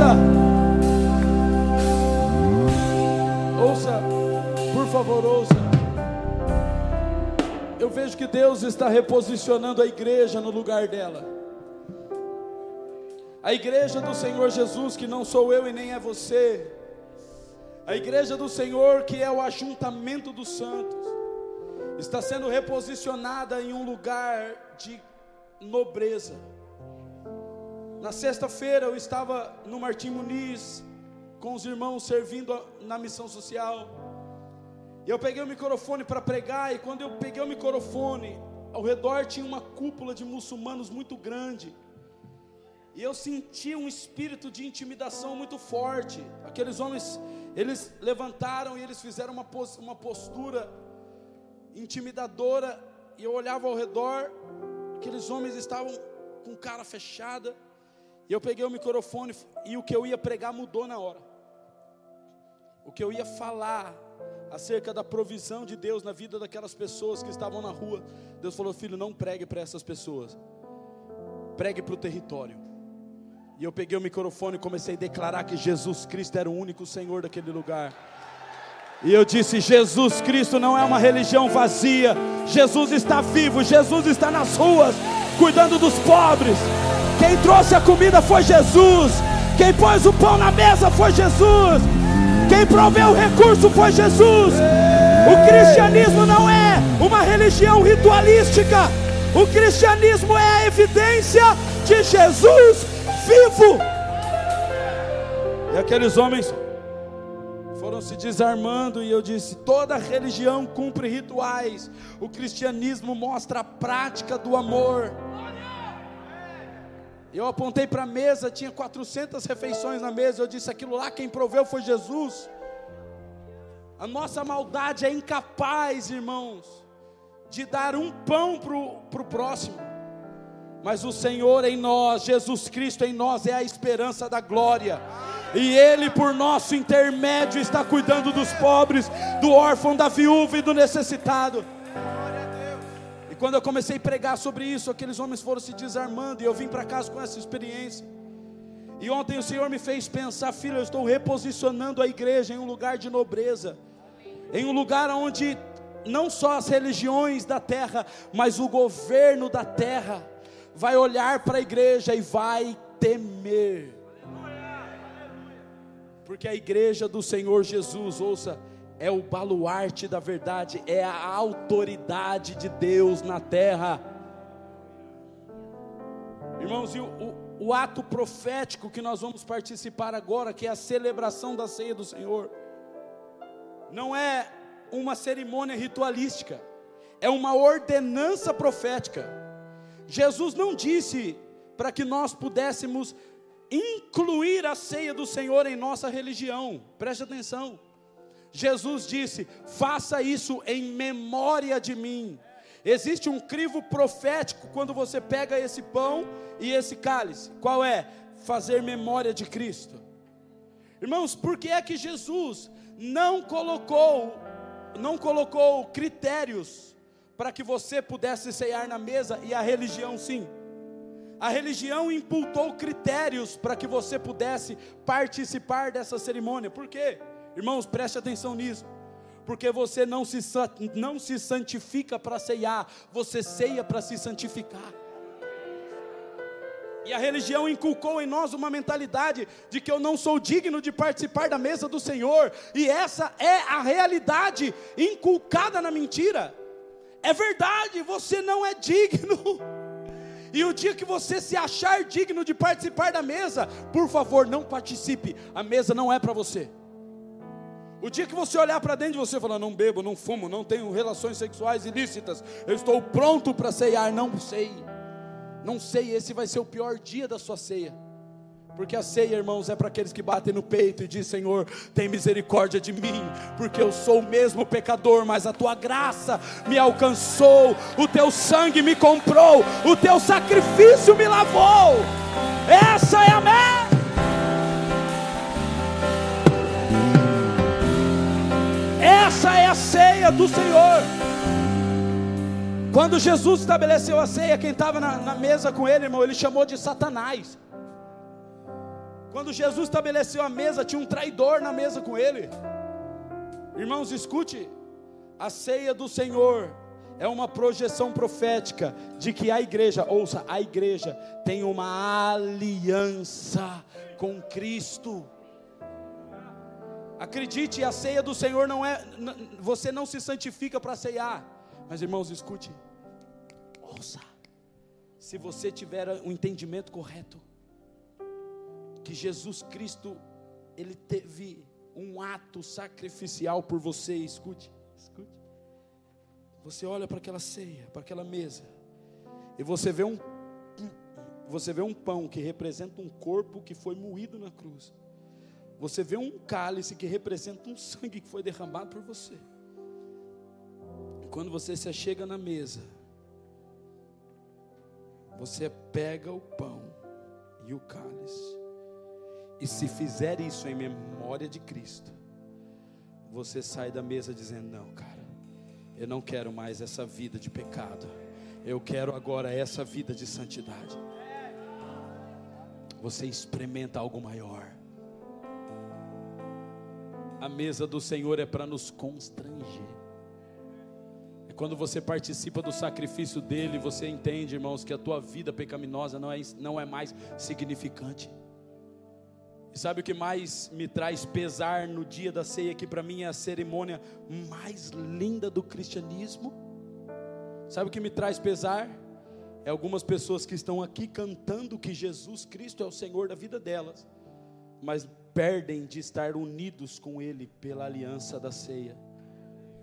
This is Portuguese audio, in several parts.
ouça. Ouça, por favor, ouça. Eu vejo que Deus está reposicionando a igreja no lugar dela. A igreja do Senhor Jesus, que não sou eu e nem é você. A igreja do Senhor, que é o ajuntamento dos santos, está sendo reposicionada em um lugar de nobreza. Na sexta-feira eu estava no Martim Muniz com os irmãos servindo na missão social. Eu peguei o microfone para pregar e quando eu peguei o microfone, ao redor tinha uma cúpula de muçulmanos muito grande. E eu senti um espírito de intimidação muito forte. Aqueles homens, eles levantaram e eles fizeram uma, uma postura intimidadora. E eu olhava ao redor, aqueles homens estavam com cara fechada. Eu peguei o microfone e o que eu ia pregar mudou na hora. O que eu ia falar acerca da provisão de Deus na vida daquelas pessoas que estavam na rua. Deus falou: Filho, não pregue para essas pessoas, pregue para o território. E eu peguei o microfone e comecei a declarar que Jesus Cristo era o único Senhor daquele lugar. E eu disse: Jesus Cristo não é uma religião vazia, Jesus está vivo, Jesus está nas ruas, cuidando dos pobres. Quem trouxe a comida foi Jesus. Quem pôs o pão na mesa foi Jesus. Quem proveu o recurso foi Jesus. O cristianismo não é uma religião ritualística. O cristianismo é a evidência de Jesus vivo. E aqueles homens foram se desarmando, e eu disse: toda religião cumpre rituais, o cristianismo mostra a prática do amor. Eu apontei para a mesa, tinha 400 refeições na mesa. Eu disse: aquilo lá quem proveu foi Jesus. A nossa maldade é incapaz, irmãos, de dar um pão para o próximo. Mas o Senhor em nós, Jesus Cristo em nós, é a esperança da glória. E Ele, por nosso intermédio, está cuidando dos pobres, do órfão, da viúva e do necessitado quando eu comecei a pregar sobre isso, aqueles homens foram se desarmando e eu vim para casa com essa experiência. E ontem o Senhor me fez pensar, filho, eu estou reposicionando a igreja em um lugar de nobreza, em um lugar onde não só as religiões da terra, mas o governo da terra vai olhar para a igreja e vai temer. Porque a igreja do Senhor Jesus, ouça, é o baluarte da verdade, é a autoridade de Deus na terra. Irmãos, e o, o, o, ato profético que nós vamos participar agora, que é a celebração da ceia do Senhor, não é uma cerimônia ritualística, é uma ordenança profética. Jesus não disse para que nós pudéssemos incluir a ceia do Senhor em nossa religião, preste atenção. Jesus disse: faça isso em memória de mim. Existe um crivo profético quando você pega esse pão e esse cálice. Qual é? Fazer memória de Cristo. Irmãos, por que é que Jesus não colocou não colocou critérios para que você pudesse ceiar na mesa e a religião sim? A religião imputou critérios para que você pudesse participar dessa cerimônia. Por quê? Irmãos, preste atenção nisso. Porque você não se, não se santifica para ceiar, você ceia para se santificar. E a religião inculcou em nós uma mentalidade de que eu não sou digno de participar da mesa do Senhor, e essa é a realidade inculcada na mentira. É verdade, você não é digno. E o dia que você se achar digno de participar da mesa, por favor, não participe. A mesa não é para você. O dia que você olhar para dentro de você e falar, não bebo, não fumo, não tenho relações sexuais ilícitas, eu estou pronto para ceiar, não sei. Não sei, esse vai ser o pior dia da sua ceia. Porque a ceia, irmãos, é para aqueles que batem no peito e dizem: Senhor, tem misericórdia de mim, porque eu sou o mesmo pecador, mas a tua graça me alcançou, o teu sangue me comprou, o teu sacrifício me lavou. Essa é a meta. Essa é a ceia do Senhor. Quando Jesus estabeleceu a ceia, quem estava na, na, mesa com ele, irmão, ele chamou de Satanás. Quando Jesus estabeleceu a mesa, tinha um traidor na mesa com ele. Irmãos, escute: a ceia do Senhor é uma projeção profética de que a igreja, ouça, a igreja tem uma aliança com Cristo. Acredite, a ceia do Senhor não é, você não se santifica para ceiar, mas irmãos, escute, ouça, se você tiver um entendimento correto, que Jesus Cristo, Ele teve um ato sacrificial por você, escute, escute. Você olha para aquela ceia, para aquela mesa, e você vê um você vê um pão que representa um corpo que foi moído na cruz. Você vê um cálice que representa um sangue que foi derramado por você. E quando você se chega na mesa, você pega o pão e o cálice. E se fizer isso em memória de Cristo, você sai da mesa dizendo: Não, cara, eu não quero mais essa vida de pecado. Eu quero agora essa vida de santidade. Você experimenta algo maior. A mesa do Senhor é para nos constranger. É quando você participa do sacrifício dele, você entende, irmãos, que a tua vida pecaminosa não é, não é mais significante. E sabe o que mais me traz pesar no dia da ceia, que para mim é a cerimônia mais linda do cristianismo? Sabe o que me traz pesar? É algumas pessoas que estão aqui cantando que Jesus Cristo é o Senhor da vida delas, mas perdem de estar unidos com Ele pela aliança da ceia,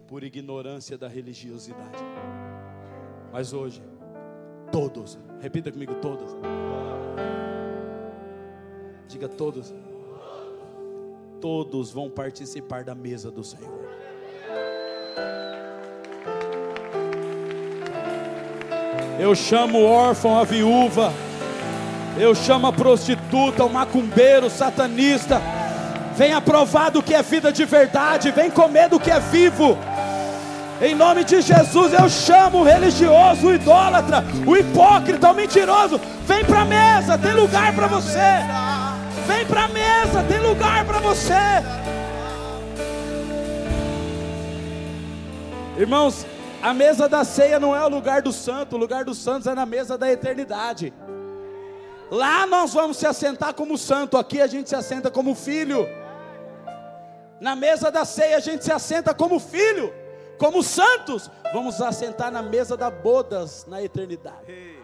por ignorância da religiosidade. Mas hoje, todos, repita comigo: todos. Diga todos. Todos vão participar da mesa do Senhor. Eu chamo o órfão, a viúva. Eu chamo a prostituta, o macumbeiro, o satanista. Venha provar do que é vida de verdade. Vem comer do que é vivo. Em nome de Jesus, eu chamo o religioso, o idólatra, o hipócrita, o mentiroso. Vem para a mesa, tem lugar para você. Vem para a mesa, tem lugar para você. Irmãos, a mesa da ceia não é o lugar do santo, o lugar dos santos é na mesa da eternidade. Lá nós vamos se assentar como santo, aqui a gente se assenta como filho. Na mesa da ceia a gente se assenta como filho, como santos. Vamos assentar na mesa da bodas na eternidade.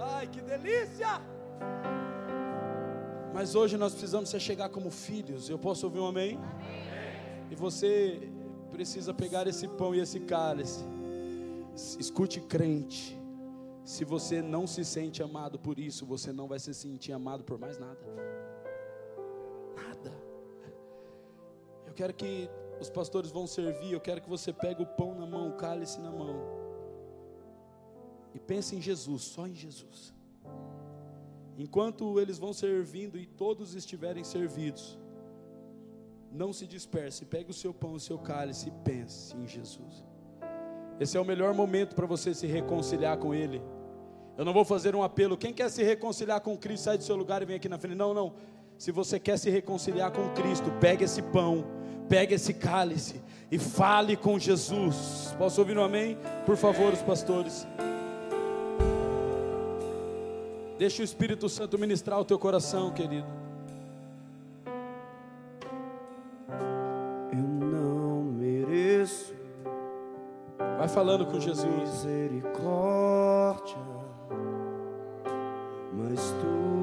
Ai, que delícia! Mas hoje nós precisamos se chegar como filhos. Eu posso ouvir um amém? amém? E você precisa pegar esse pão e esse cálice. Escute, crente. Se você não se sente amado por isso, você não vai se sentir amado por mais nada. Nada. Eu quero que os pastores vão servir, eu quero que você pegue o pão na mão, o cálice na mão. E pense em Jesus, só em Jesus. Enquanto eles vão servindo e todos estiverem servidos, não se disperse, pegue o seu pão, o seu cálice e pense em Jesus. Esse é o melhor momento para você se reconciliar com Ele. Eu não vou fazer um apelo. Quem quer se reconciliar com Cristo, sai do seu lugar e vem aqui na frente. Não, não. Se você quer se reconciliar com Cristo, pegue esse pão, pegue esse cálice e fale com Jesus. Posso ouvir um amém? Por favor, os pastores. Deixa o Espírito Santo ministrar o teu coração, querido. Eu não mereço. Vai falando com Jesus. Misericórdia mas tu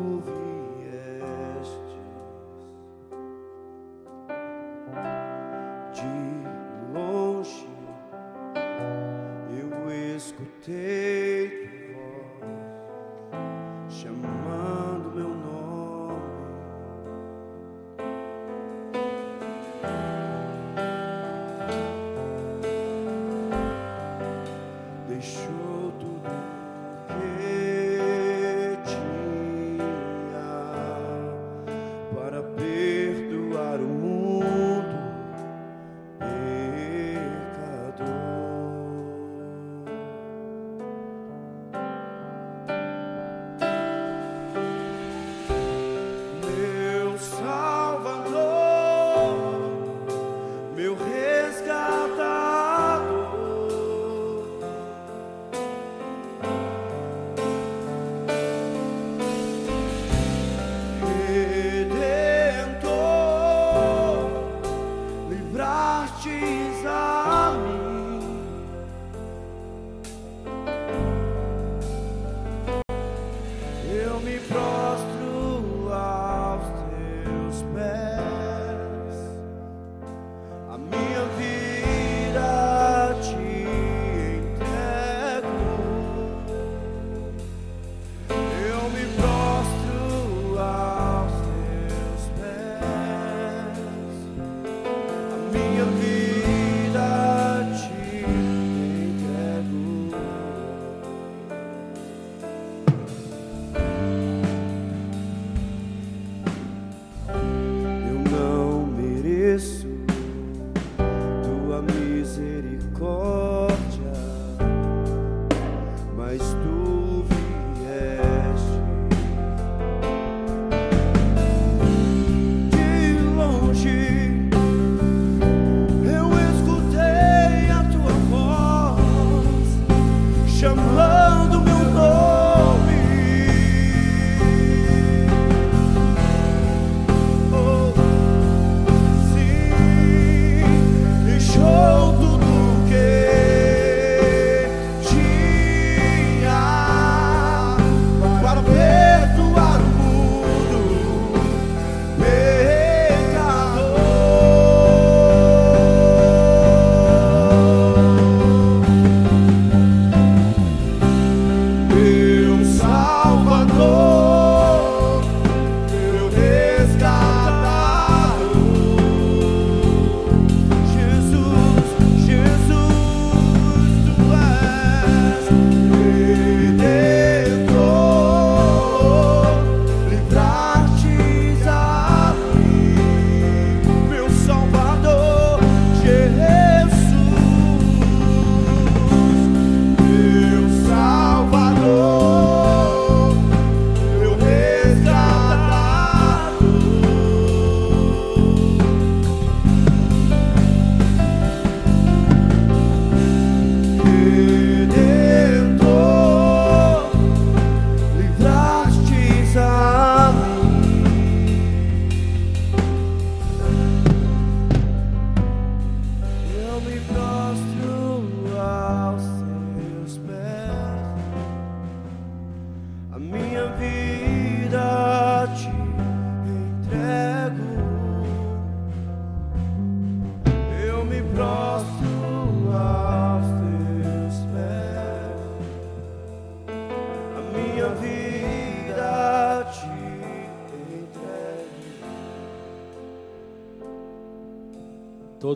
down.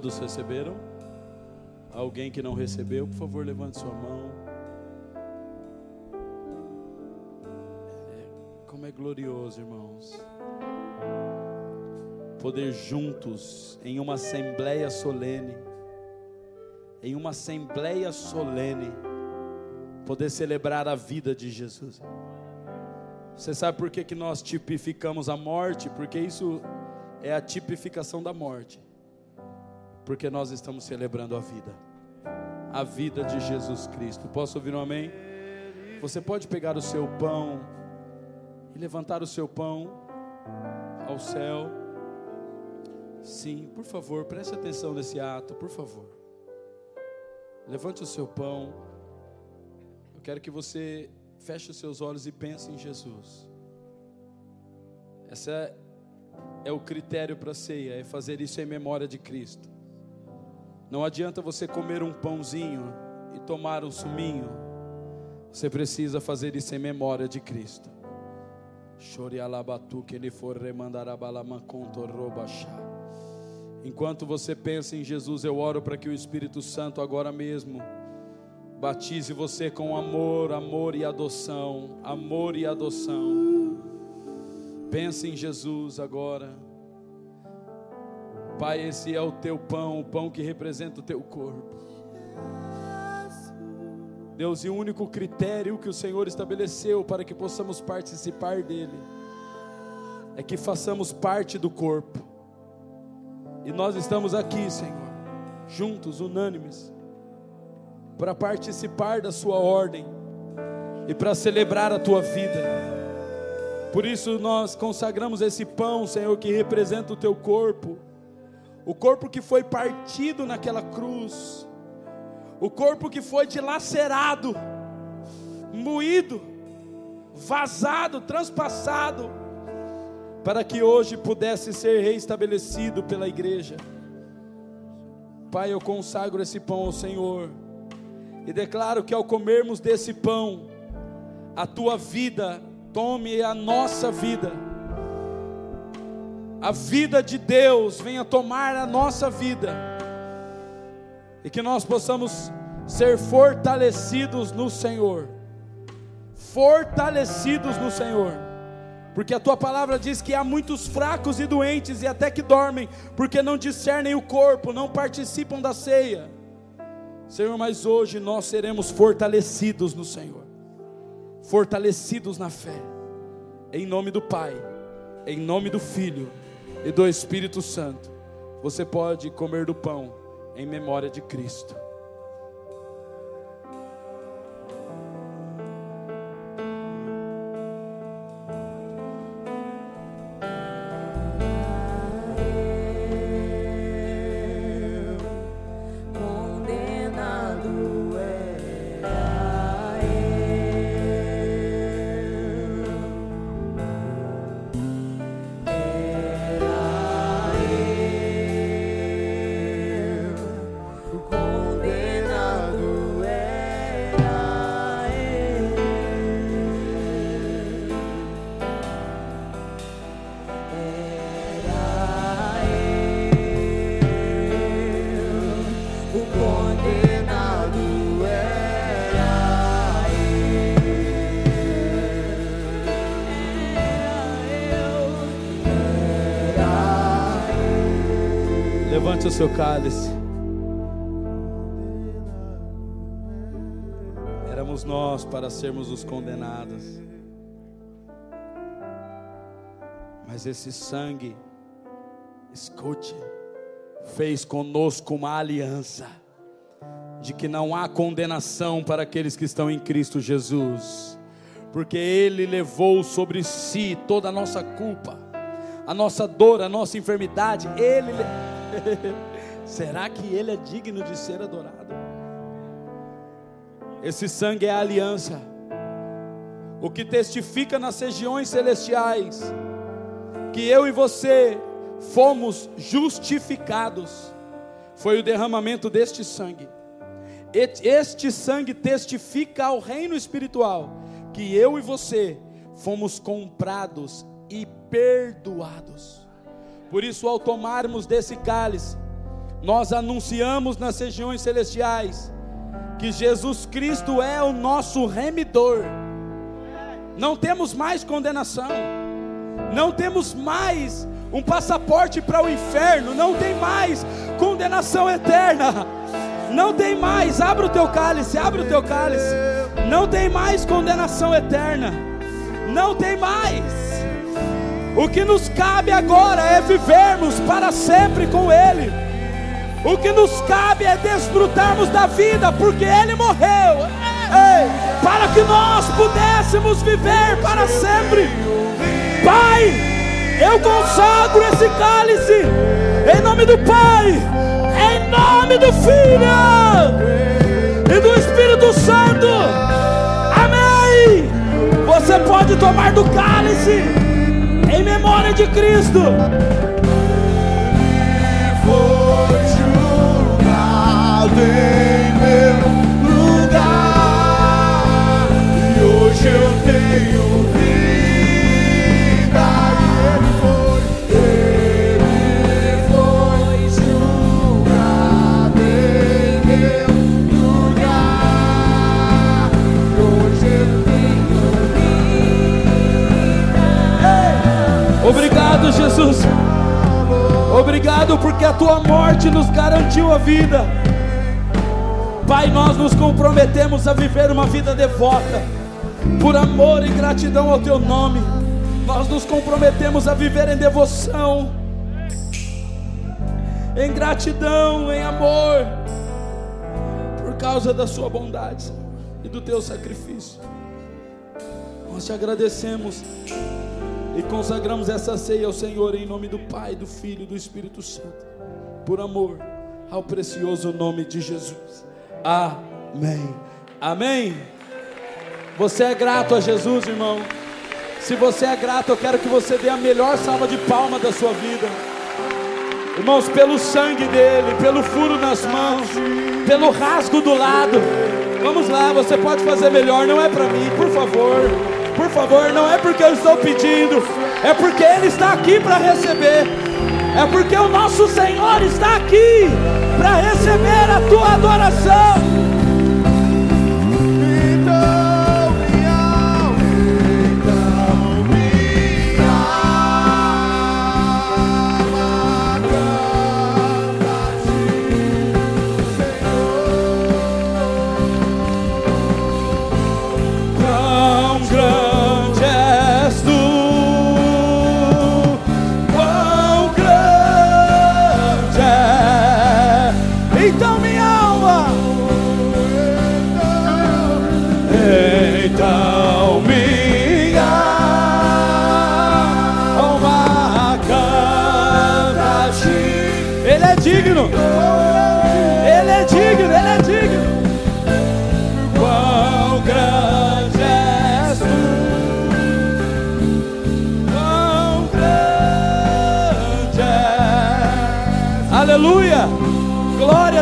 Todos receberam? Alguém que não recebeu, por favor, levante sua mão. É, como é glorioso, irmãos. Poder juntos, em uma assembleia solene, em uma assembleia solene, poder celebrar a vida de Jesus. Você sabe por que, que nós tipificamos a morte? Porque isso é a tipificação da morte. Porque nós estamos celebrando a vida. A vida de Jesus Cristo. Posso ouvir um amém? Você pode pegar o seu pão e levantar o seu pão ao céu. Sim, por favor, preste atenção nesse ato, por favor. Levante o seu pão. Eu quero que você feche os seus olhos e pense em Jesus. Essa é, é o critério para a ceia, é fazer isso em memória de Cristo. Não adianta você comer um pãozinho e tomar um suminho. Você precisa fazer isso em memória de Cristo. Enquanto você pensa em Jesus, eu oro para que o Espírito Santo agora mesmo Batize você com amor, amor e adoção, amor e adoção. Pense em Jesus agora. Pai, esse é o teu pão, o pão que representa o teu corpo. Deus, e o único critério que o Senhor estabeleceu para que possamos participar dele é que façamos parte do corpo. E nós estamos aqui, Senhor, juntos, unânimes para participar da Sua ordem e para celebrar a Tua vida. Por isso nós consagramos esse pão, Senhor, que representa o Teu corpo, o corpo que foi partido naquela cruz, o corpo que foi dilacerado, moído, vazado, transpassado, para que hoje pudesse ser reestabelecido pela igreja. Pai, eu consagro esse pão ao Senhor e declaro que ao comermos desse pão, a tua vida tome a nossa vida. A vida de Deus venha tomar a nossa vida. E que nós possamos ser fortalecidos no Senhor. Fortalecidos no Senhor. Porque a tua palavra diz que há muitos fracos e doentes e até que dormem, porque não discernem o corpo, não participam da ceia. Senhor, mas hoje nós seremos fortalecidos no Senhor, fortalecidos na fé, em nome do Pai, em nome do Filho e do Espírito Santo. Você pode comer do pão em memória de Cristo. Seu cálice. Éramos nós para sermos os condenados. Mas esse sangue, escute, fez conosco uma aliança de que não há condenação para aqueles que estão em Cristo Jesus, porque Ele levou sobre si toda a nossa culpa, a nossa dor, a nossa enfermidade, Ele Será que Ele é digno de ser adorado? Esse sangue é a aliança, o que testifica nas regiões celestiais, que eu e você fomos justificados, foi o derramamento deste sangue. Este sangue testifica ao reino espiritual que eu e você fomos comprados e perdoados. Por isso, ao tomarmos desse cálice, nós anunciamos nas regiões celestiais que Jesus Cristo é o nosso remidor. Não temos mais condenação, não temos mais um passaporte para o inferno, não tem mais condenação eterna, não tem mais. Abre o teu cálice, abre o teu cálice. Não tem mais condenação eterna, não tem mais. O que nos cabe agora é vivermos para sempre com Ele. O que nos cabe é desfrutarmos da vida, porque Ele morreu. Ei, para que nós pudéssemos viver para sempre. Pai, eu consagro esse cálice em nome do Pai, em nome do Filho e do Espírito Santo. Amém. Você pode tomar do cálice em memória de Cristo. Foi julgado em meu lugar e hoje eu tenho Jesus. Obrigado porque a tua morte nos garantiu a vida. Pai, nós nos comprometemos a viver uma vida devota, por amor e gratidão ao teu nome. Nós nos comprometemos a viver em devoção, em gratidão, em amor, por causa da sua bondade e do teu sacrifício. Nós te agradecemos e consagramos essa ceia ao Senhor em nome do Pai, do Filho e do Espírito Santo, por amor ao precioso nome de Jesus. Amém. Amém. Você é grato a Jesus, irmão? Se você é grato, eu quero que você dê a melhor salva de palma da sua vida. Irmãos, pelo sangue dele, pelo furo nas mãos, pelo rasgo do lado. Vamos lá, você pode fazer melhor, não é para mim, por favor. Por favor, não é porque eu estou pedindo, é porque ele está aqui para receber. É porque o nosso Senhor está aqui para receber a tua adoração.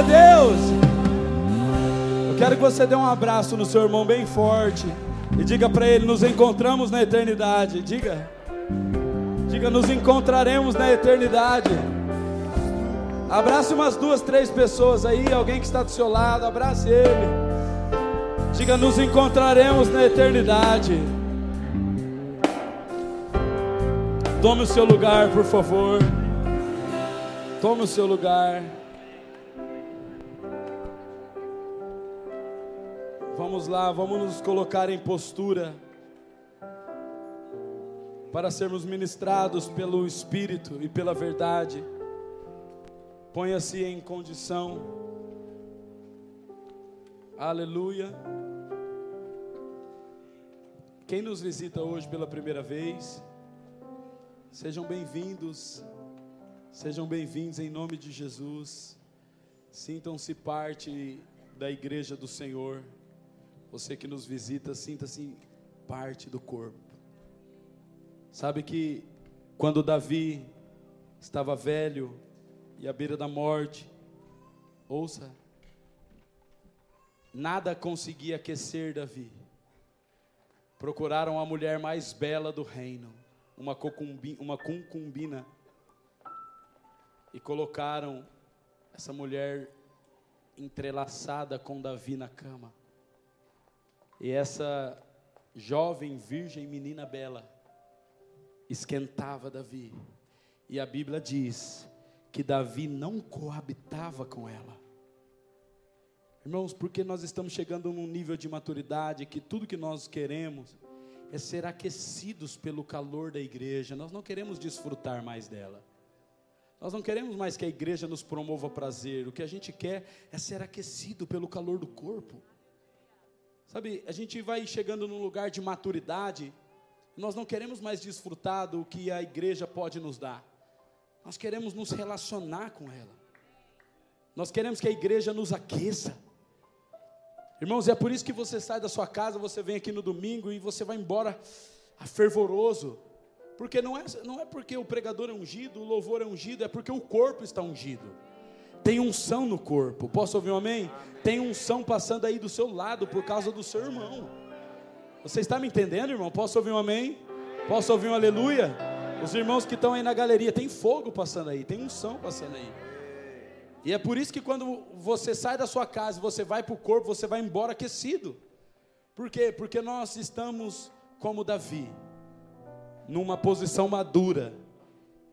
A Deus. Eu quero que você dê um abraço no seu irmão bem forte e diga para ele: Nos encontramos na eternidade. Diga, diga, nos encontraremos na eternidade. Abrace umas duas, três pessoas aí, alguém que está do seu lado, abrace ele. Diga, nos encontraremos na eternidade. Tome o seu lugar, por favor. Tome o seu lugar. Vamos lá, vamos nos colocar em postura para sermos ministrados pelo Espírito e pela verdade. Ponha-se em condição. Aleluia. Quem nos visita hoje pela primeira vez, sejam bem-vindos. Sejam bem-vindos em nome de Jesus. Sintam-se parte da igreja do Senhor. Você que nos visita, sinta-se parte do corpo. Sabe que quando Davi estava velho e à beira da morte, ouça, nada conseguia aquecer Davi. Procuraram a mulher mais bela do reino, uma, uma concubina, e colocaram essa mulher entrelaçada com Davi na cama. E essa jovem virgem menina bela esquentava Davi. E a Bíblia diz que Davi não coabitava com ela. Irmãos, porque nós estamos chegando num nível de maturidade que tudo que nós queremos é ser aquecidos pelo calor da igreja. Nós não queremos desfrutar mais dela. Nós não queremos mais que a igreja nos promova prazer. O que a gente quer é ser aquecido pelo calor do corpo. Sabe, a gente vai chegando num lugar de maturidade. Nós não queremos mais desfrutar do que a igreja pode nos dar. Nós queremos nos relacionar com ela. Nós queremos que a igreja nos aqueça. Irmãos, é por isso que você sai da sua casa, você vem aqui no domingo e você vai embora fervoroso. Porque não é, não é porque o pregador é ungido, o louvor é ungido, é porque o corpo está ungido. Tem unção no corpo. Posso ouvir um amém? Tem unção passando aí do seu lado por causa do seu irmão. Você está me entendendo, irmão? Posso ouvir um amém? Posso ouvir um aleluia? Os irmãos que estão aí na galeria, tem fogo passando aí, tem unção passando aí. E é por isso que quando você sai da sua casa, você vai para o corpo, você vai embora aquecido. Por quê? Porque nós estamos como Davi, numa posição madura.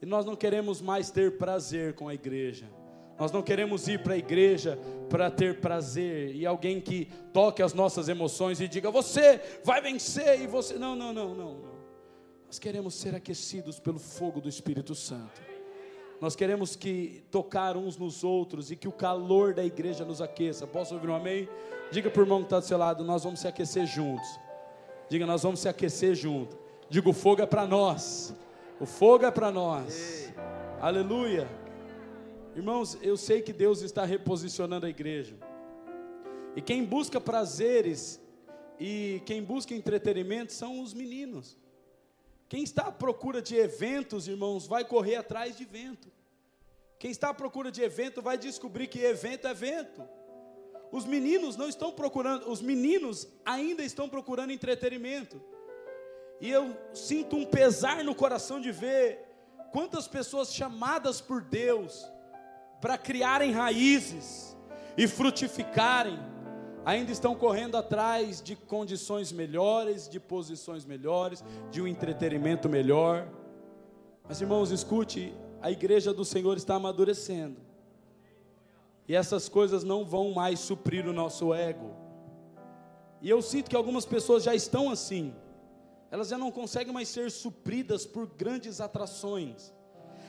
E nós não queremos mais ter prazer com a igreja. Nós não queremos ir para a igreja para ter prazer e alguém que toque as nossas emoções e diga: "Você vai vencer" e você Não, não, não, não. Nós queremos ser aquecidos pelo fogo do Espírito Santo. Nós queremos que tocar uns nos outros e que o calor da igreja nos aqueça. Posso ouvir um amém? Diga para o irmão que está do seu lado, nós vamos se aquecer juntos. Diga, nós vamos se aquecer juntos. Diga, o fogo é para nós. O fogo é para nós. Aleluia. Irmãos, eu sei que Deus está reposicionando a igreja. E quem busca prazeres e quem busca entretenimento são os meninos. Quem está à procura de eventos, irmãos, vai correr atrás de evento. Quem está à procura de evento vai descobrir que evento é evento. Os meninos não estão procurando, os meninos ainda estão procurando entretenimento. E eu sinto um pesar no coração de ver quantas pessoas chamadas por Deus para criarem raízes e frutificarem, ainda estão correndo atrás de condições melhores, de posições melhores, de um entretenimento melhor. Mas irmãos, escute, a igreja do Senhor está amadurecendo. E essas coisas não vão mais suprir o nosso ego. E eu sinto que algumas pessoas já estão assim. Elas já não conseguem mais ser supridas por grandes atrações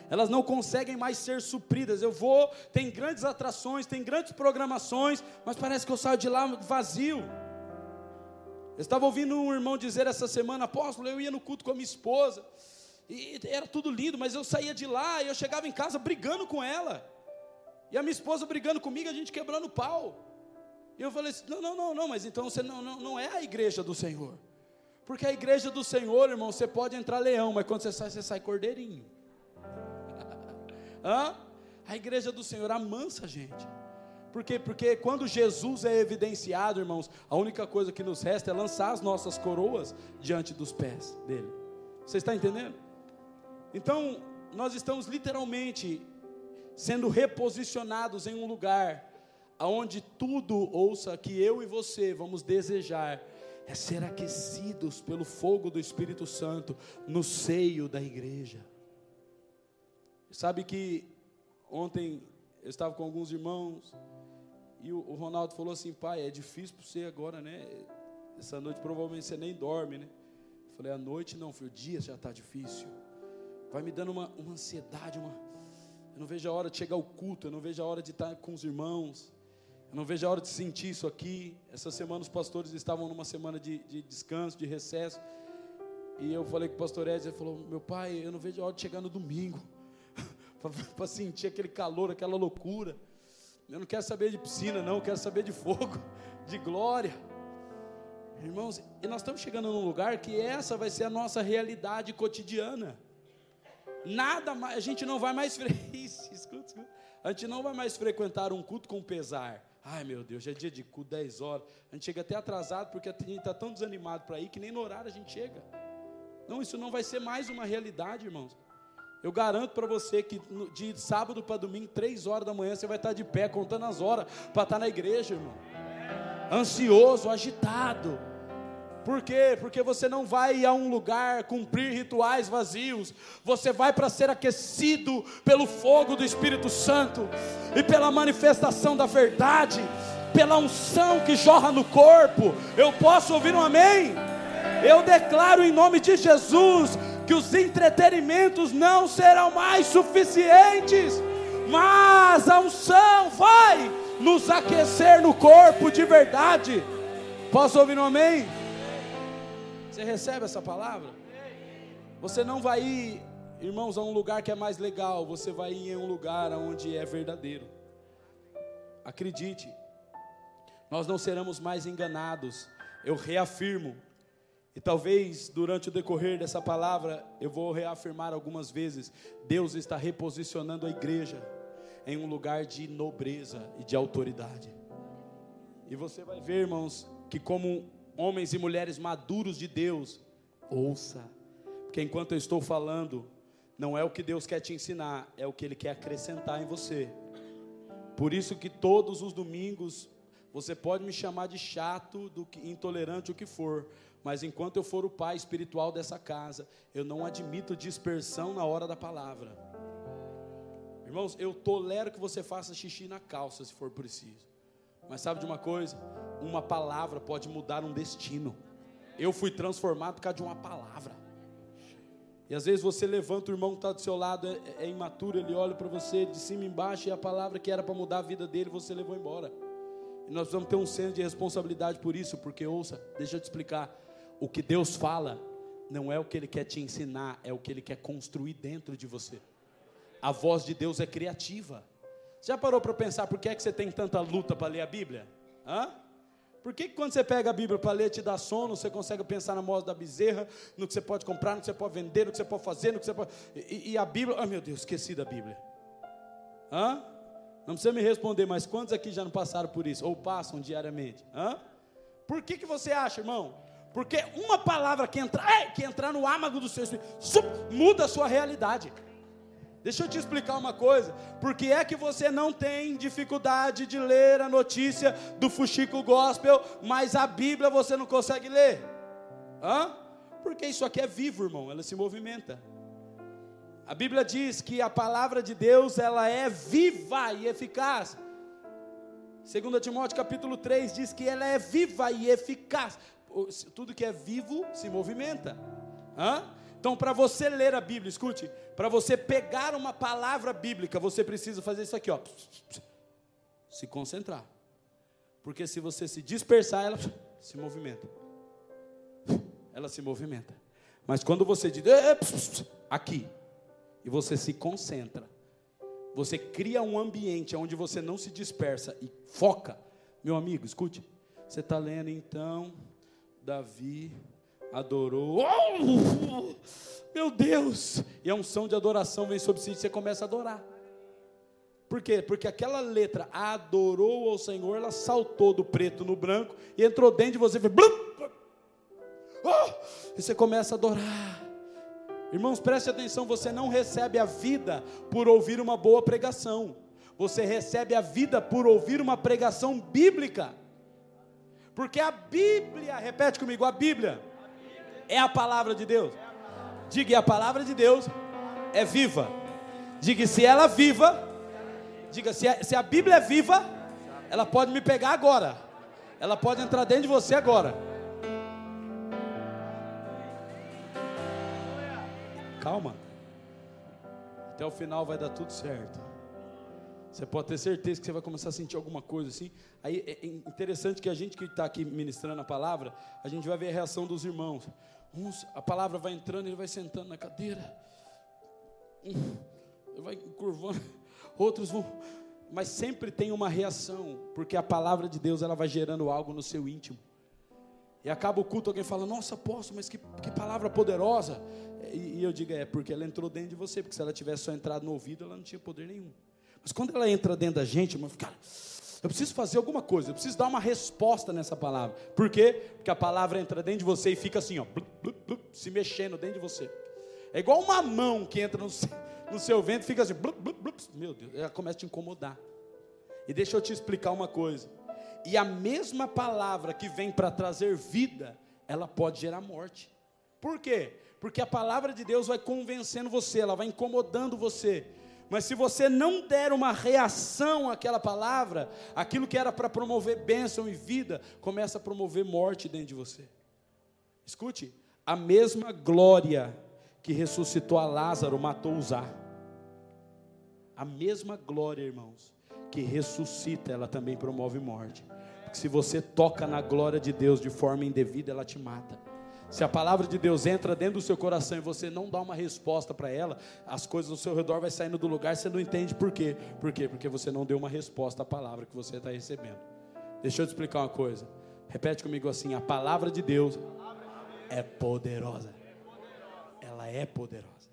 elas não conseguem mais ser supridas. Eu vou, tem grandes atrações, tem grandes programações, mas parece que eu saio de lá vazio. Eu estava ouvindo um irmão dizer essa semana, apóstolo, eu ia no culto com a minha esposa, e era tudo lindo, mas eu saía de lá e eu chegava em casa brigando com ela, e a minha esposa brigando comigo, a gente quebrando pau. E eu falei assim: não, não, não, não, mas então você não, não, não é a igreja do Senhor. Porque a igreja do Senhor, irmão, você pode entrar leão, mas quando você sai, você sai cordeirinho. Hã? A igreja do Senhor amansa a gente. Por quê? Porque quando Jesus é evidenciado, irmãos, a única coisa que nos resta é lançar as nossas coroas diante dos pés dele. Você está entendendo? Então, nós estamos literalmente sendo reposicionados em um lugar aonde tudo, ouça, que eu e você vamos desejar é ser aquecidos pelo fogo do Espírito Santo no seio da igreja. Sabe que ontem eu estava com alguns irmãos e o, Ronaldo falou assim, pai, é difícil para você agora, né? Essa noite provavelmente você nem dorme, né? Eu falei, a noite não, filho, o dia já está difícil. Vai me dando uma, uma ansiedade, uma. Eu não vejo a hora de chegar ao culto, eu não vejo a hora de estar com os irmãos. Eu não vejo a hora de sentir isso aqui. Essa semana os pastores estavam numa semana de, de descanso, de recesso. E eu falei com o pastor Edson, ele falou, meu pai, eu não vejo a hora de chegar no domingo para sentir aquele calor, aquela loucura. Eu não quero saber de piscina, não, eu quero saber de fogo, de glória. Irmãos, e nós estamos chegando num lugar que essa vai ser a nossa realidade cotidiana. Nada mais, a gente não vai mais isso, escuta, escuta. A gente não vai mais frequentar um culto com pesar. Ai meu Deus, já é dia de culto, 10 horas. A gente chega até atrasado porque a gente está tão desanimado para ir que nem no horário a gente chega. Não, isso não vai ser mais uma realidade, irmãos. Eu garanto para você que de sábado para domingo, três horas da manhã, você vai estar de pé, contando as horas para estar na igreja, irmão. Ansioso, agitado. Por quê? Porque você não vai a um lugar cumprir rituais vazios. Você vai para ser aquecido pelo fogo do Espírito Santo e pela manifestação da verdade, pela unção que jorra no corpo. Eu posso ouvir um amém? Eu declaro em nome de Jesus que os entretenimentos não serão mais suficientes, mas a unção vai nos aquecer no corpo de verdade. Posso ouvir um amém? Você recebe essa palavra? Você não vai ir, irmãos, a um lugar que é mais legal, você vai ir em um lugar onde é verdadeiro. Acredite, nós não seremos mais enganados. Eu reafirmo, e talvez durante o decorrer dessa palavra eu vou reafirmar algumas vezes: Deus está reposicionando a igreja em um lugar de nobreza e de autoridade. E você vai ver, irmãos, que como homens e mulheres maduros de Deus, ouça, porque enquanto eu estou falando, não é o que Deus quer te ensinar, é o que Ele quer acrescentar em você. Por isso que todos os domingos você pode me chamar de chato, do que, intolerante, o que for, mas enquanto eu for o pai espiritual dessa casa, eu não admito dispersão na hora da palavra. Irmãos, eu tolero que você faça xixi na calça se for preciso. Mas sabe de uma coisa? Uma palavra pode mudar um destino. Eu fui transformado por causa de uma palavra. E às vezes você levanta o irmão que está do seu lado, é, é imaturo, ele olha para você de cima e embaixo, e a palavra que era para mudar a vida dele, você levou embora. E nós precisamos ter um senso de responsabilidade por isso, porque ouça, deixa eu te explicar. O que Deus fala não é o que Ele quer te ensinar, é o que Ele quer construir dentro de você. A voz de Deus é criativa. Já parou para pensar por que é que você tem tanta luta para ler a Bíblia? Hã? Por que, que quando você pega a Bíblia para ler te dá sono, você consegue pensar na moda da bezerra, no que você pode comprar, no que você pode vender, no que você pode fazer, no que você pode. E, e a Bíblia, oh meu Deus, esqueci da Bíblia. Hã? Não precisa me responder, mas quantos aqui já não passaram por isso? Ou passam diariamente? Hã? Por que, que você acha, irmão? Porque uma palavra que entrar, que entrar no âmago do seu espírito, muda a sua realidade. Deixa eu te explicar uma coisa. Por que é que você não tem dificuldade de ler a notícia do Fuxico Gospel, mas a Bíblia você não consegue ler? Hã? Porque isso aqui é vivo, irmão, ela se movimenta. A Bíblia diz que a palavra de Deus, ela é viva e eficaz. 2 Timóteo capítulo 3 diz que ela é viva e eficaz. Tudo que é vivo se movimenta. Hã? Então, para você ler a Bíblia, escute, para você pegar uma palavra bíblica, você precisa fazer isso aqui, ó. Se concentrar. Porque se você se dispersar, ela se movimenta. Ela se movimenta. Mas quando você diz "Eh, ps, ps, ps", aqui, e você se concentra, você cria um ambiente onde você não se dispersa e foca. Meu amigo, escute. Você está lendo então, Davi adorou. Oh, meu Deus! E a unção de adoração vem sobre si e você começa a adorar. Por quê? Porque aquela letra adorou ao Senhor, ela saltou do preto no branco e entrou dentro de você. blum. Oh! E você começa a adorar. Irmãos, preste atenção: você não recebe a vida por ouvir uma boa pregação, você recebe a vida por ouvir uma pregação bíblica. Porque a Bíblia, repete comigo, a Bíblia é a palavra de Deus. Diga, e a palavra de Deus é viva. Diga, se ela é viva, diga, a, se a Bíblia é viva, ela pode me pegar agora. Ela pode entrar dentro de você agora. Calma. Até o final vai dar tudo certo. Você pode ter certeza que você vai começar a sentir alguma coisa assim. Aí é interessante que a gente que está aqui ministrando a palavra, a gente vai ver a reação dos irmãos. Uns, a palavra vai entrando, ele vai sentando na cadeira. Hum, Ele vai curvando. Outros vão. Mas sempre tem uma reação, porque a palavra de Deus ela vai gerando algo no seu íntimo. E acaba o culto, alguém fala, nossa, posso, mas que, que palavra poderosa. E, e eu digo, é porque ela entrou dentro de você, porque se ela tivesse só entrado no ouvido, ela não tinha poder nenhum. Mas quando ela entra dentro da gente, irmão, eu preciso fazer alguma coisa, eu preciso dar uma resposta nessa palavra. Por quê? Porque a palavra entra dentro de você e fica assim, ó, se mexendo dentro de você. É igual uma mão que entra no, seu- no seu ventre e fica assim, meu Deus, ela começa a te incomodar. E deixa eu te explicar uma coisa. E a mesma palavra que vem para trazer vida, ela pode gerar morte. Por quê? Porque a palavra de Deus vai convencendo você, ela vai incomodando você. Mas se você não der uma reação àquela palavra, aquilo que era para promover bênção e vida, começa a promover morte dentro de você. Escute, a mesma glória que ressuscitou a Lázaro matou Uzá. A mesma glória, irmãos, que ressuscita, ela também promove morte. Porque se você toca na glória de Deus de forma indevida, ela te mata. Se a palavra de Deus entra dentro do seu coração e você não dá uma resposta para ela, as coisas ao seu redor vai saindo do lugar, você não entende por quê. Por quê? Porque você não deu uma resposta à palavra que você está recebendo. Deixa eu te explicar uma coisa. Repete comigo assim: a palavra de Deus é poderosa. Ela é poderosa.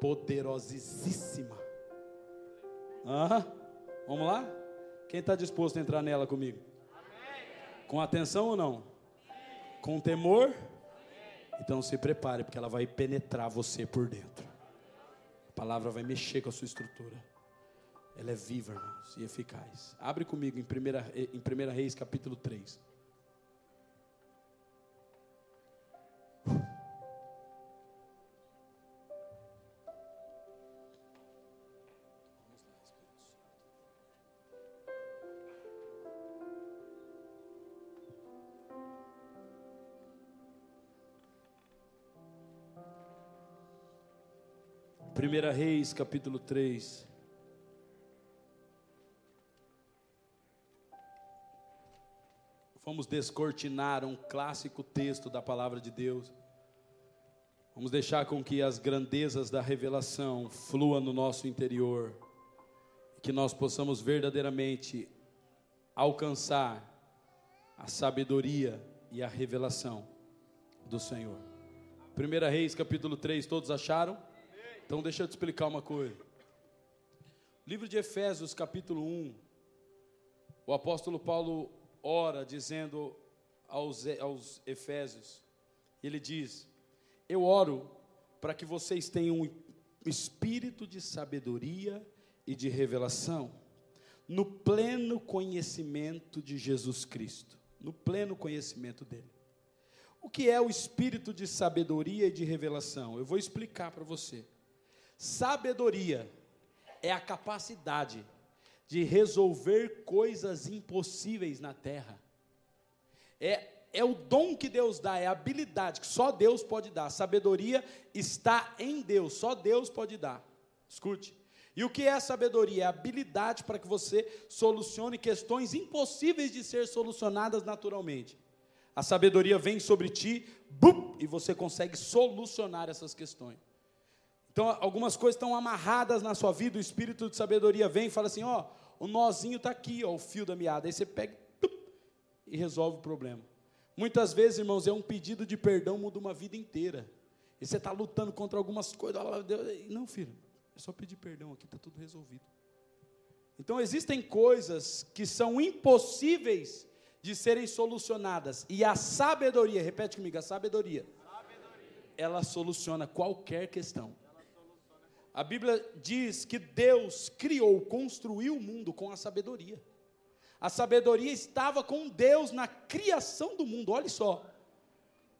Poderosíssima. Vamos lá? Quem está disposto a entrar nela comigo? Com atenção ou não? Com temor? Então se prepare, porque ela vai penetrar você por dentro. A palavra vai mexer com a sua estrutura. Ela é viva, irmãos, e eficaz. Abre comigo em 1 em primeira Reis, capítulo 3. Primeira Reis, capítulo 3. Vamos descortinar um clássico texto da palavra de Deus. Vamos deixar com que as grandezas da revelação fluam no nosso interior. Que nós possamos verdadeiramente alcançar a sabedoria e a revelação do Senhor. Primeira Reis, capítulo 3, todos acharam? Então deixa eu te explicar uma coisa. Livro de Efésios, capítulo 1. O apóstolo Paulo ora dizendo aos, aos Efésios, ele diz: Eu oro para que vocês tenham um espírito de sabedoria e de revelação, no pleno conhecimento de Jesus Cristo, no pleno conhecimento dele. O que é o espírito de sabedoria e de revelação? Eu vou explicar para você. Sabedoria é a capacidade de resolver coisas impossíveis na terra. É, é o dom que Deus dá, é a habilidade que só Deus pode dar. Sabedoria está em Deus, só Deus pode dar. Escute. E o que é sabedoria? É a habilidade para que você solucione questões impossíveis de ser solucionadas naturalmente. A sabedoria vem sobre ti, bum, e você consegue solucionar essas questões. Então, algumas coisas estão amarradas na sua vida, o espírito de sabedoria vem e fala assim: ó, o nozinho está aqui, ó, o fio da meada. Aí você pega tum, e resolve o problema. Muitas vezes, irmãos, é um pedido de perdão muda uma vida inteira. E você está lutando contra algumas coisas. Não, filho, é só pedir perdão aqui, está tudo resolvido. Então, existem coisas que são impossíveis de serem solucionadas. E a sabedoria, repete comigo, a sabedoria, ela soluciona qualquer questão. A Bíblia diz que Deus criou, construiu o mundo com a sabedoria. A sabedoria estava com Deus na criação do mundo, olha só.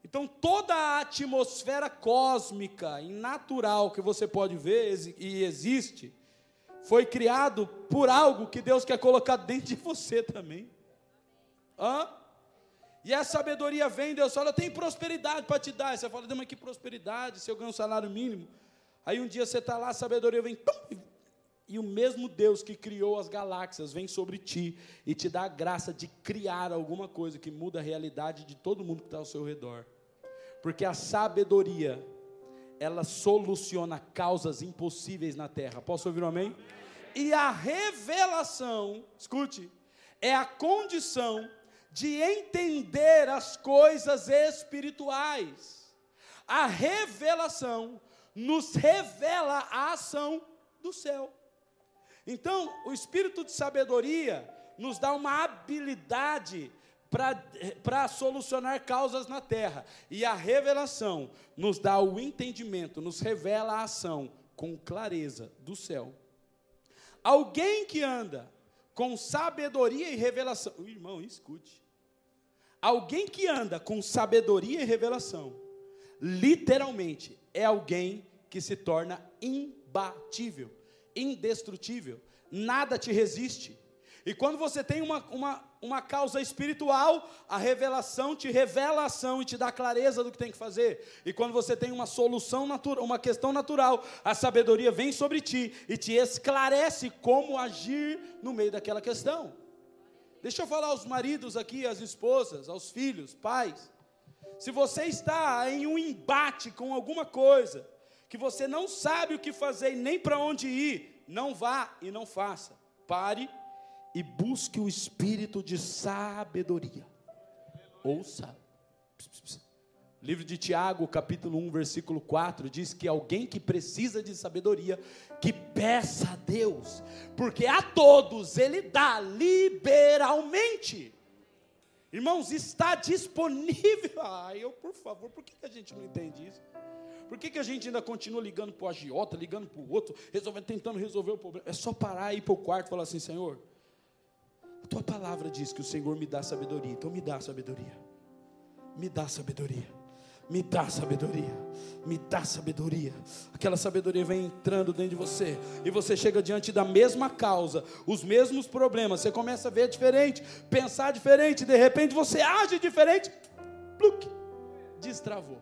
Então, toda a atmosfera cósmica e natural que você pode ver e existe, foi criado por algo que Deus quer colocar dentro de você também. Hã? E a sabedoria vem, Deus fala, tenho prosperidade para te dar. Aí você fala, mas que prosperidade, se eu ganho um salário mínimo. Aí um dia você está lá, a sabedoria vem, tum, e- e o mesmo Deus que criou as galáxias vem sobre ti e te dá a graça de criar alguma coisa que muda a realidade de todo mundo que está ao seu redor. Porque a sabedoria, ela soluciona causas impossíveis na terra. Posso ouvir um amém? E a revelação, escute, é a condição de entender as coisas espirituais. A revelação nos revela a ação do céu. Então, o espírito de sabedoria nos dá uma habilidade para solucionar causas na terra. E a revelação nos dá o entendimento, nos revela a ação com clareza do céu. Alguém que anda com sabedoria e revelação, irmão, escute. Alguém que anda com sabedoria e revelação, literalmente, é alguém que se torna imbatível, indestrutível, nada te resiste. E quando você tem uma, uma, uma causa espiritual, a revelação te revela a ação e te dá clareza do que tem que fazer. E quando você tem uma solução natural, uma questão natural, a sabedoria vem sobre ti e te esclarece como agir no meio daquela questão. Deixa eu falar aos maridos aqui, às esposas, aos filhos, pais. Se você está em um embate com alguma coisa, que você não sabe o que fazer e nem para onde ir, não vá e não faça. Pare e busque o espírito de sabedoria. Ouça. Livro de Tiago, capítulo 1, versículo 4, diz que alguém que precisa de sabedoria, que peça a Deus, porque a todos Ele dá liberalmente. Irmãos, está disponível. Ai, eu, por favor, por que a gente não entende isso? Por que, que a gente ainda continua ligando para o agiota, ligando para o outro, resolvendo, tentando resolver o problema? É só parar e ir para o quarto e falar assim: Senhor, a tua palavra diz que o Senhor me dá sabedoria, então me dá sabedoria. Me dá sabedoria. Me dá sabedoria. Me dá sabedoria. Aquela sabedoria vem entrando dentro de você. E você chega diante da mesma causa, os mesmos problemas. Você começa a ver diferente, pensar diferente. De repente você age diferente. Pluk, destravou.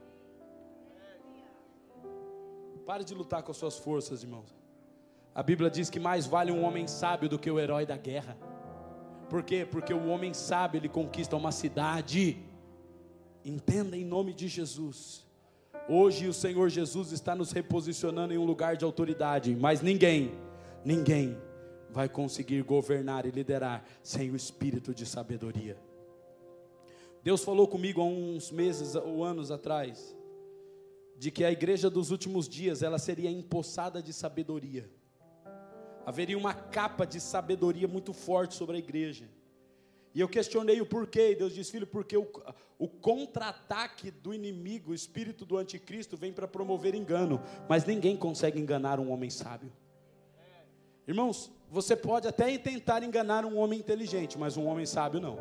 Pare de lutar com as suas forças, irmãos. A Bíblia diz que mais vale um homem sábio do que o herói da guerra. Por quê? Porque o homem sábio, ele conquista uma cidade. Entenda em nome de Jesus. Hoje o Senhor Jesus está nos reposicionando em um lugar de autoridade, mas ninguém, ninguém vai conseguir governar e liderar sem o espírito de sabedoria. Deus falou comigo há uns meses ou anos atrás, de que a igreja dos últimos dias, ela seria empossada de sabedoria haveria uma capa de sabedoria muito forte sobre a igreja. E eu questionei o porquê, e Deus disse, filho, porque o, o contra-ataque do inimigo, o espírito do anticristo, vem para promover engano, mas ninguém consegue enganar um homem sábio. Irmãos, você pode até tentar enganar um homem inteligente, mas um homem sábio não.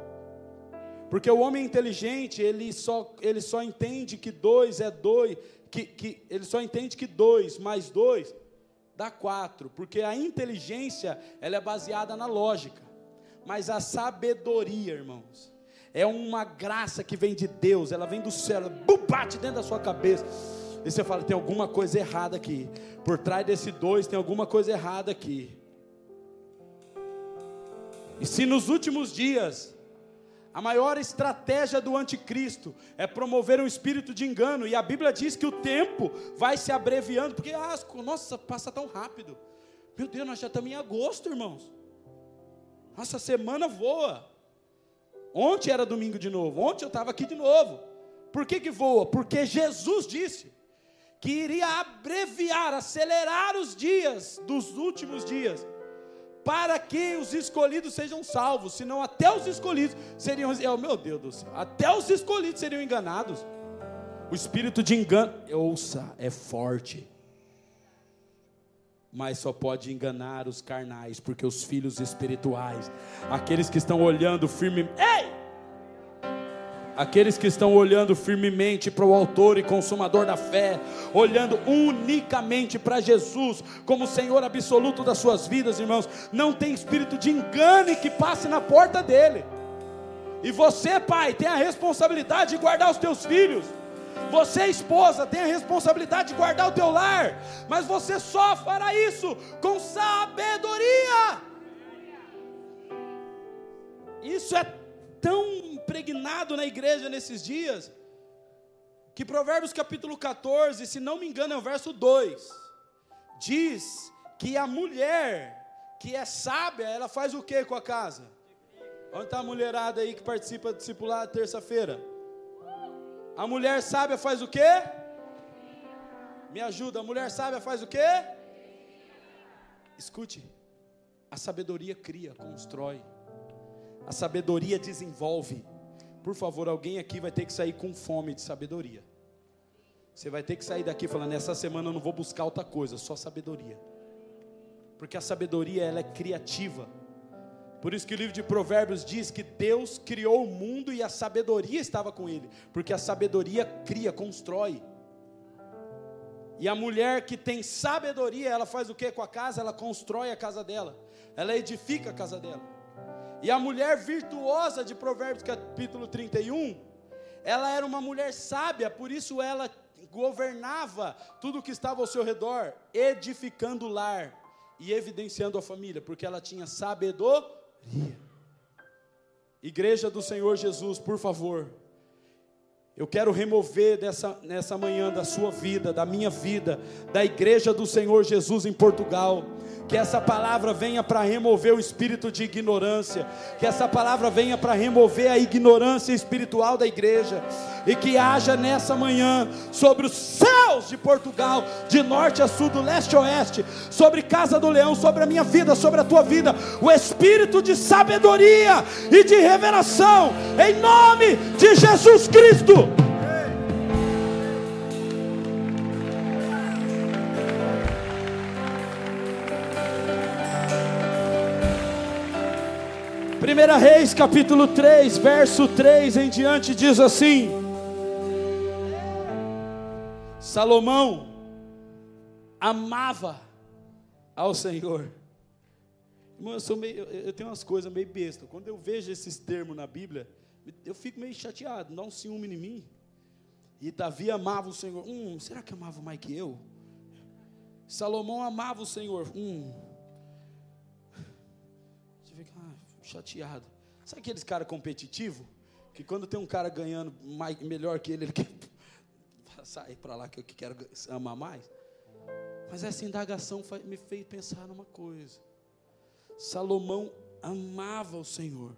Porque o homem inteligente, ele só, ele só entende que dois é dois, que, que, ele só entende que dois mais dois dá quatro, porque a inteligência ela é baseada na lógica, mas a sabedoria, irmãos, é uma graça que vem de Deus, ela vem do céu, ela bate dentro da sua cabeça. E você fala, tem alguma coisa errada aqui. Por trás desse dois tem alguma coisa errada aqui. E se nos últimos dias a maior estratégia do anticristo é promover um espírito de engano, e a Bíblia diz que o tempo vai se abreviando, porque, ah, nossa, passa tão rápido. Meu Deus, nós já estamos em agosto, irmãos. Nossa semana voa. Ontem era domingo de novo, ontem eu estava aqui de novo. Por que, que voa? Porque Jesus disse que iria abreviar, acelerar os dias dos últimos dias para que os escolhidos sejam salvos, senão até os escolhidos seriam, oh, meu Deus do céu, até os escolhidos seriam enganados. O espírito de engano, ouça, é forte. Mas só pode enganar os carnais, porque os filhos espirituais, aqueles que estão olhando firme, ei! Aqueles que estão olhando firmemente para o Autor e Consumador da fé, olhando unicamente para Jesus como Senhor absoluto das suas vidas, irmãos, não tem espírito de engano que passe na porta dele. E você, pai, tem a responsabilidade de guardar os teus filhos. Você, esposa, tem a responsabilidade de guardar o teu lar, mas você só fará isso com sabedoria. Isso é tão impregnado na igreja nesses dias, que Provérbios capítulo 14, se não me engano, é o verso 2, diz que a mulher que é sábia, ela faz o que com a casa? Onde está a mulherada aí que participa do discipulado terça-feira? A mulher sábia faz o que? Me ajuda, a mulher sábia faz o que? Escute, a sabedoria cria, constrói. A sabedoria desenvolve. Por favor, alguém aqui vai ter que sair com fome de sabedoria. Você vai ter que sair daqui falando: essa semana eu não vou buscar outra coisa, só sabedoria. Porque a sabedoria ela é criativa. Por isso que o livro de Provérbios diz que Deus criou o mundo e a sabedoria estava com ele, porque a sabedoria cria, constrói. E a mulher que tem sabedoria, ela faz o que com a casa? Ela constrói a casa dela, ela edifica a casa dela. E a mulher virtuosa de Provérbios capítulo 31, ela era uma mulher sábia, por isso ela governava tudo que estava ao seu redor, edificando o lar e evidenciando a família, porque ela tinha sabedoria. Igreja do Senhor Jesus, por favor, eu quero remover dessa, nessa manhã da sua vida, da minha vida, da igreja do Senhor Jesus em Portugal. Que essa palavra venha para remover o espírito de ignorância. Que essa palavra venha para remover a ignorância espiritual da igreja. E que haja nessa manhã sobre os céus de Portugal, de norte a sul, do leste a oeste, sobre Casa do Leão, sobre a minha vida, sobre a tua vida, o espírito de sabedoria e de revelação, em nome de Jesus Cristo. Primeira Reis, capítulo 3, verso 3 em diante diz assim: Salomão amava ao Senhor. Irmão, eu, sou meio, eu tenho umas coisas meio besta. Quando eu vejo esses termos na Bíblia, eu fico meio chateado, dá um ciúme em mim. E Davi amava o Senhor. Hum, será que amava mais que eu? Salomão amava o Senhor. Hum. Chateado. Sabe aqueles caras competitivos? Que quando tem um cara ganhando mais, melhor que ele, ele quer sair para lá que eu quero amar mais. Mas essa indagação me fez pensar numa coisa. Salomão amava o Senhor.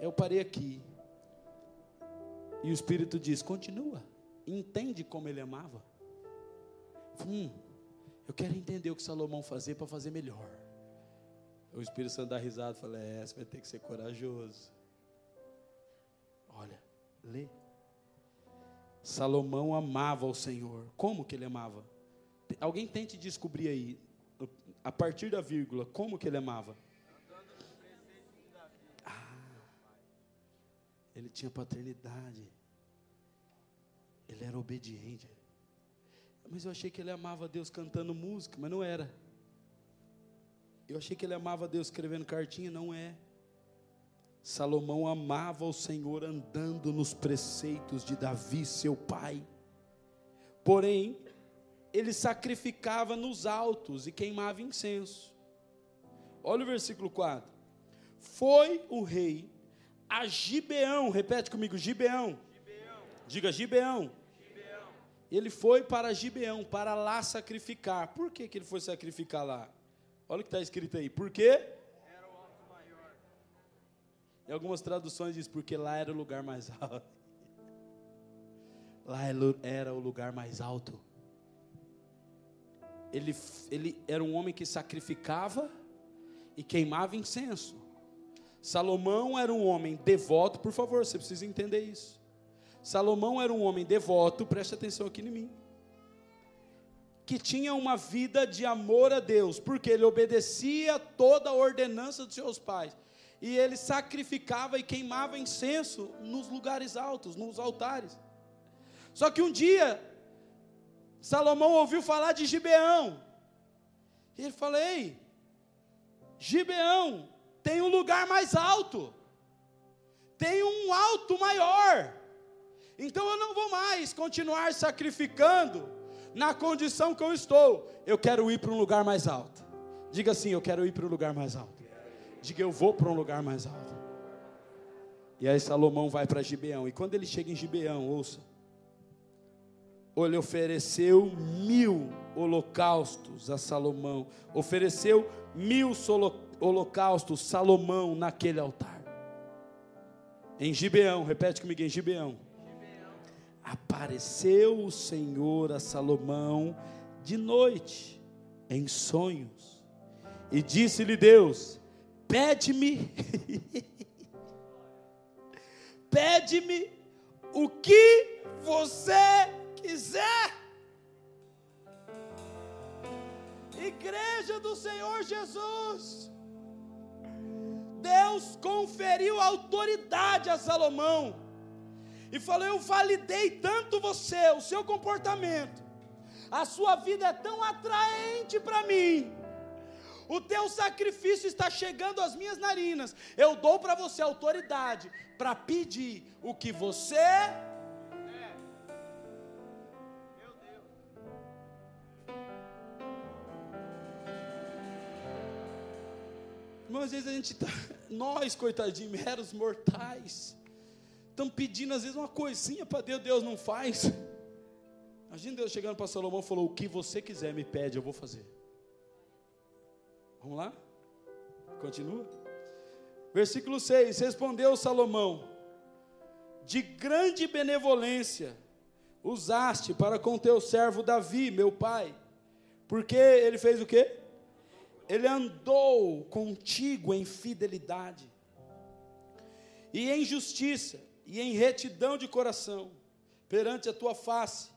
Eu parei aqui. E o Espírito diz: continua. Entende como ele amava? Hum, eu quero entender o que Salomão fazia para fazer melhor. O Espírito Santo dá risada e fala: É, você vai ter que ser corajoso. Olha, lê. Salomão amava o Senhor. Como que ele amava? Alguém tente descobrir aí, a partir da vírgula, como que ele amava? Ah, ele tinha paternidade. Ele era obediente. Mas eu achei que ele amava Deus cantando música, mas não era. Eu achei que ele amava Deus escrevendo cartinha, não é. Salomão amava o Senhor andando nos preceitos de Davi, seu pai. Porém, ele sacrificava nos altos e queimava incenso. Olha o versículo 4. Foi o rei a Gibeão, repete comigo, Gibeão. Gibeão. Diga Gibeão. Gibeão. Ele foi para Gibeão, para lá sacrificar. Por que, que ele foi sacrificar lá? Olha o que está escrito aí. Por quê? Em algumas traduções diz porque lá era o lugar mais alto. Lá era o lugar mais alto. Ele, ele era um homem que sacrificava e queimava incenso. Salomão era um homem devoto, por favor, você precisa entender isso. Salomão era um homem devoto, preste atenção aqui em mim. Que tinha uma vida de amor a Deus, porque ele obedecia toda a ordenança dos seus pais. E ele sacrificava e queimava incenso nos lugares altos, nos altares. Só que um dia, Salomão ouviu falar de Gibeão, e ele falou: Ei, Gibeão tem um lugar mais alto, tem um alto maior, então eu não vou mais continuar sacrificando na condição que eu estou, eu quero ir para um lugar mais alto. Diga assim: Eu quero ir para um lugar mais alto. Diga, eu vou para um lugar mais alto. E aí Salomão vai para Gibeão. E quando ele chega em Gibeão, ouça. Ele ofereceu mil holocaustos a Salomão. Ofereceu mil holocaustos Salomão naquele altar. Em Gibeão, repete comigo, em Gibeão. Apareceu o Senhor a Salomão de noite, em sonhos. E disse-lhe Deus: Pede-me, pede-me o que você quiser. Igreja do Senhor Jesus. Deus conferiu autoridade a Salomão e falou: Eu validei tanto você, o seu comportamento, a sua vida é tão atraente para mim. O teu sacrifício está chegando às minhas narinas. Eu dou para você autoridade para pedir o que você Irmão, às vezes a gente tá, nós, coitadinhos, meros mortais, estamos pedindo às vezes uma coisinha para Deus, Deus não faz. Imagina Deus chegando para Salomão e falou: O que você quiser me pede, eu vou fazer. Vamos lá? Continua. Versículo 6: Respondeu Salomão: De grande benevolência usaste para com teu servo Davi, meu pai, porque ele fez o quê? Ele andou contigo em fidelidade, e em justiça, e em retidão de coração, perante a tua face.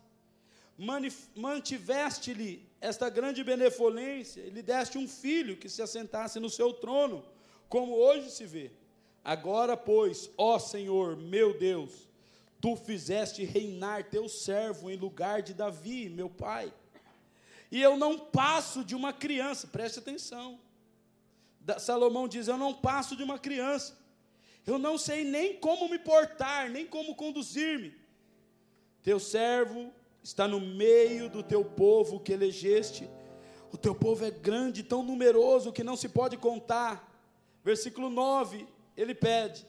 Mantiveste-lhe esta grande benevolência, e lhe deste um filho que se assentasse no seu trono, como hoje se vê. Agora, pois, ó Senhor, meu Deus, tu fizeste reinar teu servo em lugar de Davi, meu pai e eu não passo de uma criança, preste atenção. Salomão diz: Eu não passo de uma criança, eu não sei nem como me portar, nem como conduzir-me. Teu servo está no meio do teu povo que elegeste, o teu povo é grande, tão numeroso que não se pode contar. Versículo 9, ele pede: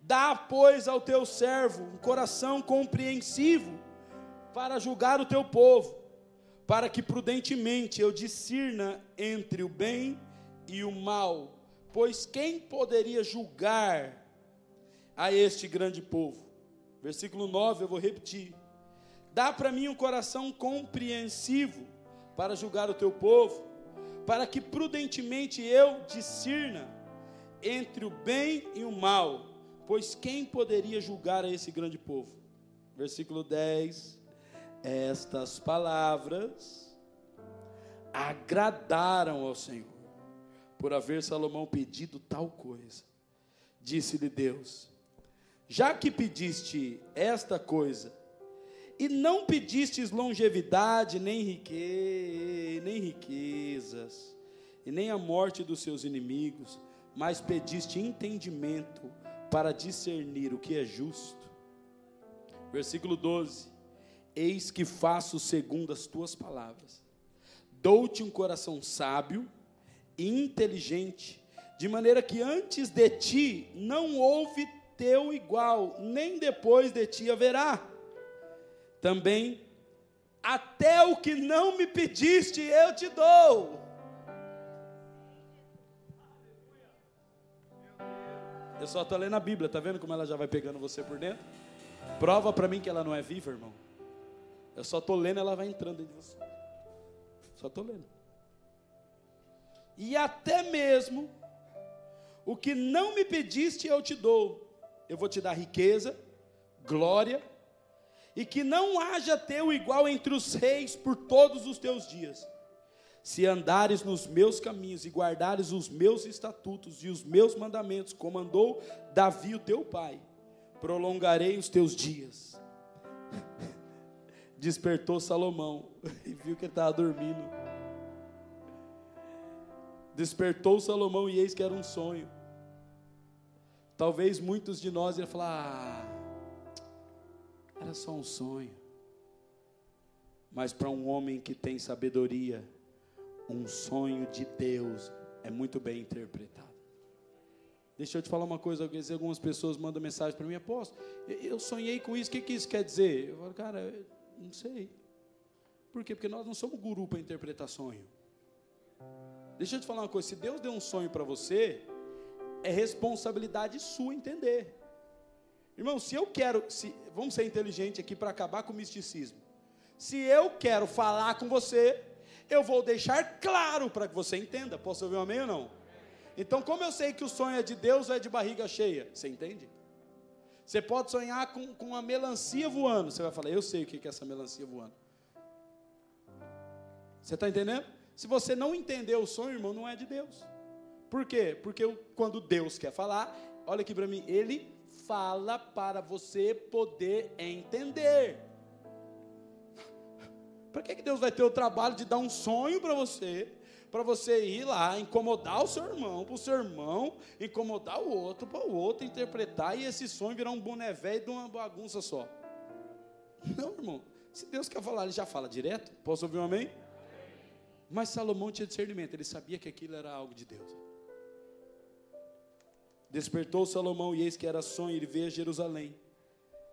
Dá, pois, ao teu servo um coração compreensivo para julgar o teu povo para que prudentemente eu discirna entre o bem e o mal, pois quem poderia julgar a este grande povo? Versículo 9, eu vou repetir. Dá para mim um coração compreensivo para julgar o teu povo, para que prudentemente eu discirna entre o bem e o mal, pois quem poderia julgar a esse grande povo? Versículo 10 estas palavras agradaram ao Senhor, por haver Salomão pedido tal coisa. Disse-lhe Deus: Já que pediste esta coisa, e não pedistes longevidade, nem riqueza, nem riquezas, e nem a morte dos seus inimigos, mas pediste entendimento para discernir o que é justo. Versículo 12: Eis que faço segundo as tuas palavras. Dou-te um coração sábio e inteligente, de maneira que antes de ti não houve teu igual, nem depois de ti haverá. Também, até o que não me pediste, eu te dou. Eu só estou lendo a Bíblia, tá vendo como ela já vai pegando você por dentro? Prova para mim que ela não é viva, irmão. Eu só estou lendo, ela vai entrando dentro de você. Só estou lendo. E até mesmo o que não me pediste, eu te dou. Eu vou te dar riqueza, glória, e que não haja teu igual entre os reis por todos os teus dias. Se andares nos meus caminhos e guardares os meus estatutos e os meus mandamentos, como andou Davi, o teu pai, prolongarei os teus dias despertou Salomão e viu que ele estava dormindo. Despertou Salomão e eis que era um sonho. Talvez muitos de nós iam falar: ah, era só um sonho. Mas para um homem que tem sabedoria, um sonho de Deus é muito bem interpretado. Deixa eu te falar uma coisa, algumas pessoas mandam mensagem para mim, apóstolo, eu sonhei com isso, o que, que isso quer dizer? Eu falo, cara, não sei. Por quê? Porque nós não somos guru para interpretar sonho. Deixa eu te falar uma coisa: se Deus deu um sonho para você, é responsabilidade sua entender. Irmão, se eu quero, se, vamos ser inteligentes aqui para acabar com o misticismo. Se eu quero falar com você, eu vou deixar claro para que você entenda. Posso ouvir um amém ou não? Então, como eu sei que o sonho é de Deus ou é de barriga cheia? Você entende? Você pode sonhar com, com uma melancia voando. Você vai falar, eu sei o que é essa melancia voando. Você está entendendo? Se você não entender o sonho, irmão, não é de Deus. Por quê? Porque quando Deus quer falar, olha aqui para mim, Ele fala para você poder entender. Para que, que Deus vai ter o trabalho de dar um sonho para você, para você ir lá incomodar o seu irmão, para o seu irmão incomodar o outro, para o outro interpretar e esse sonho virar um boné velho de uma bagunça só? Não, irmão. Se Deus quer falar, Ele já fala direto. Posso ouvir um amém? Mas Salomão tinha discernimento, ele sabia que aquilo era algo de Deus. Despertou Salomão e eis que era sonho, ele veio a Jerusalém.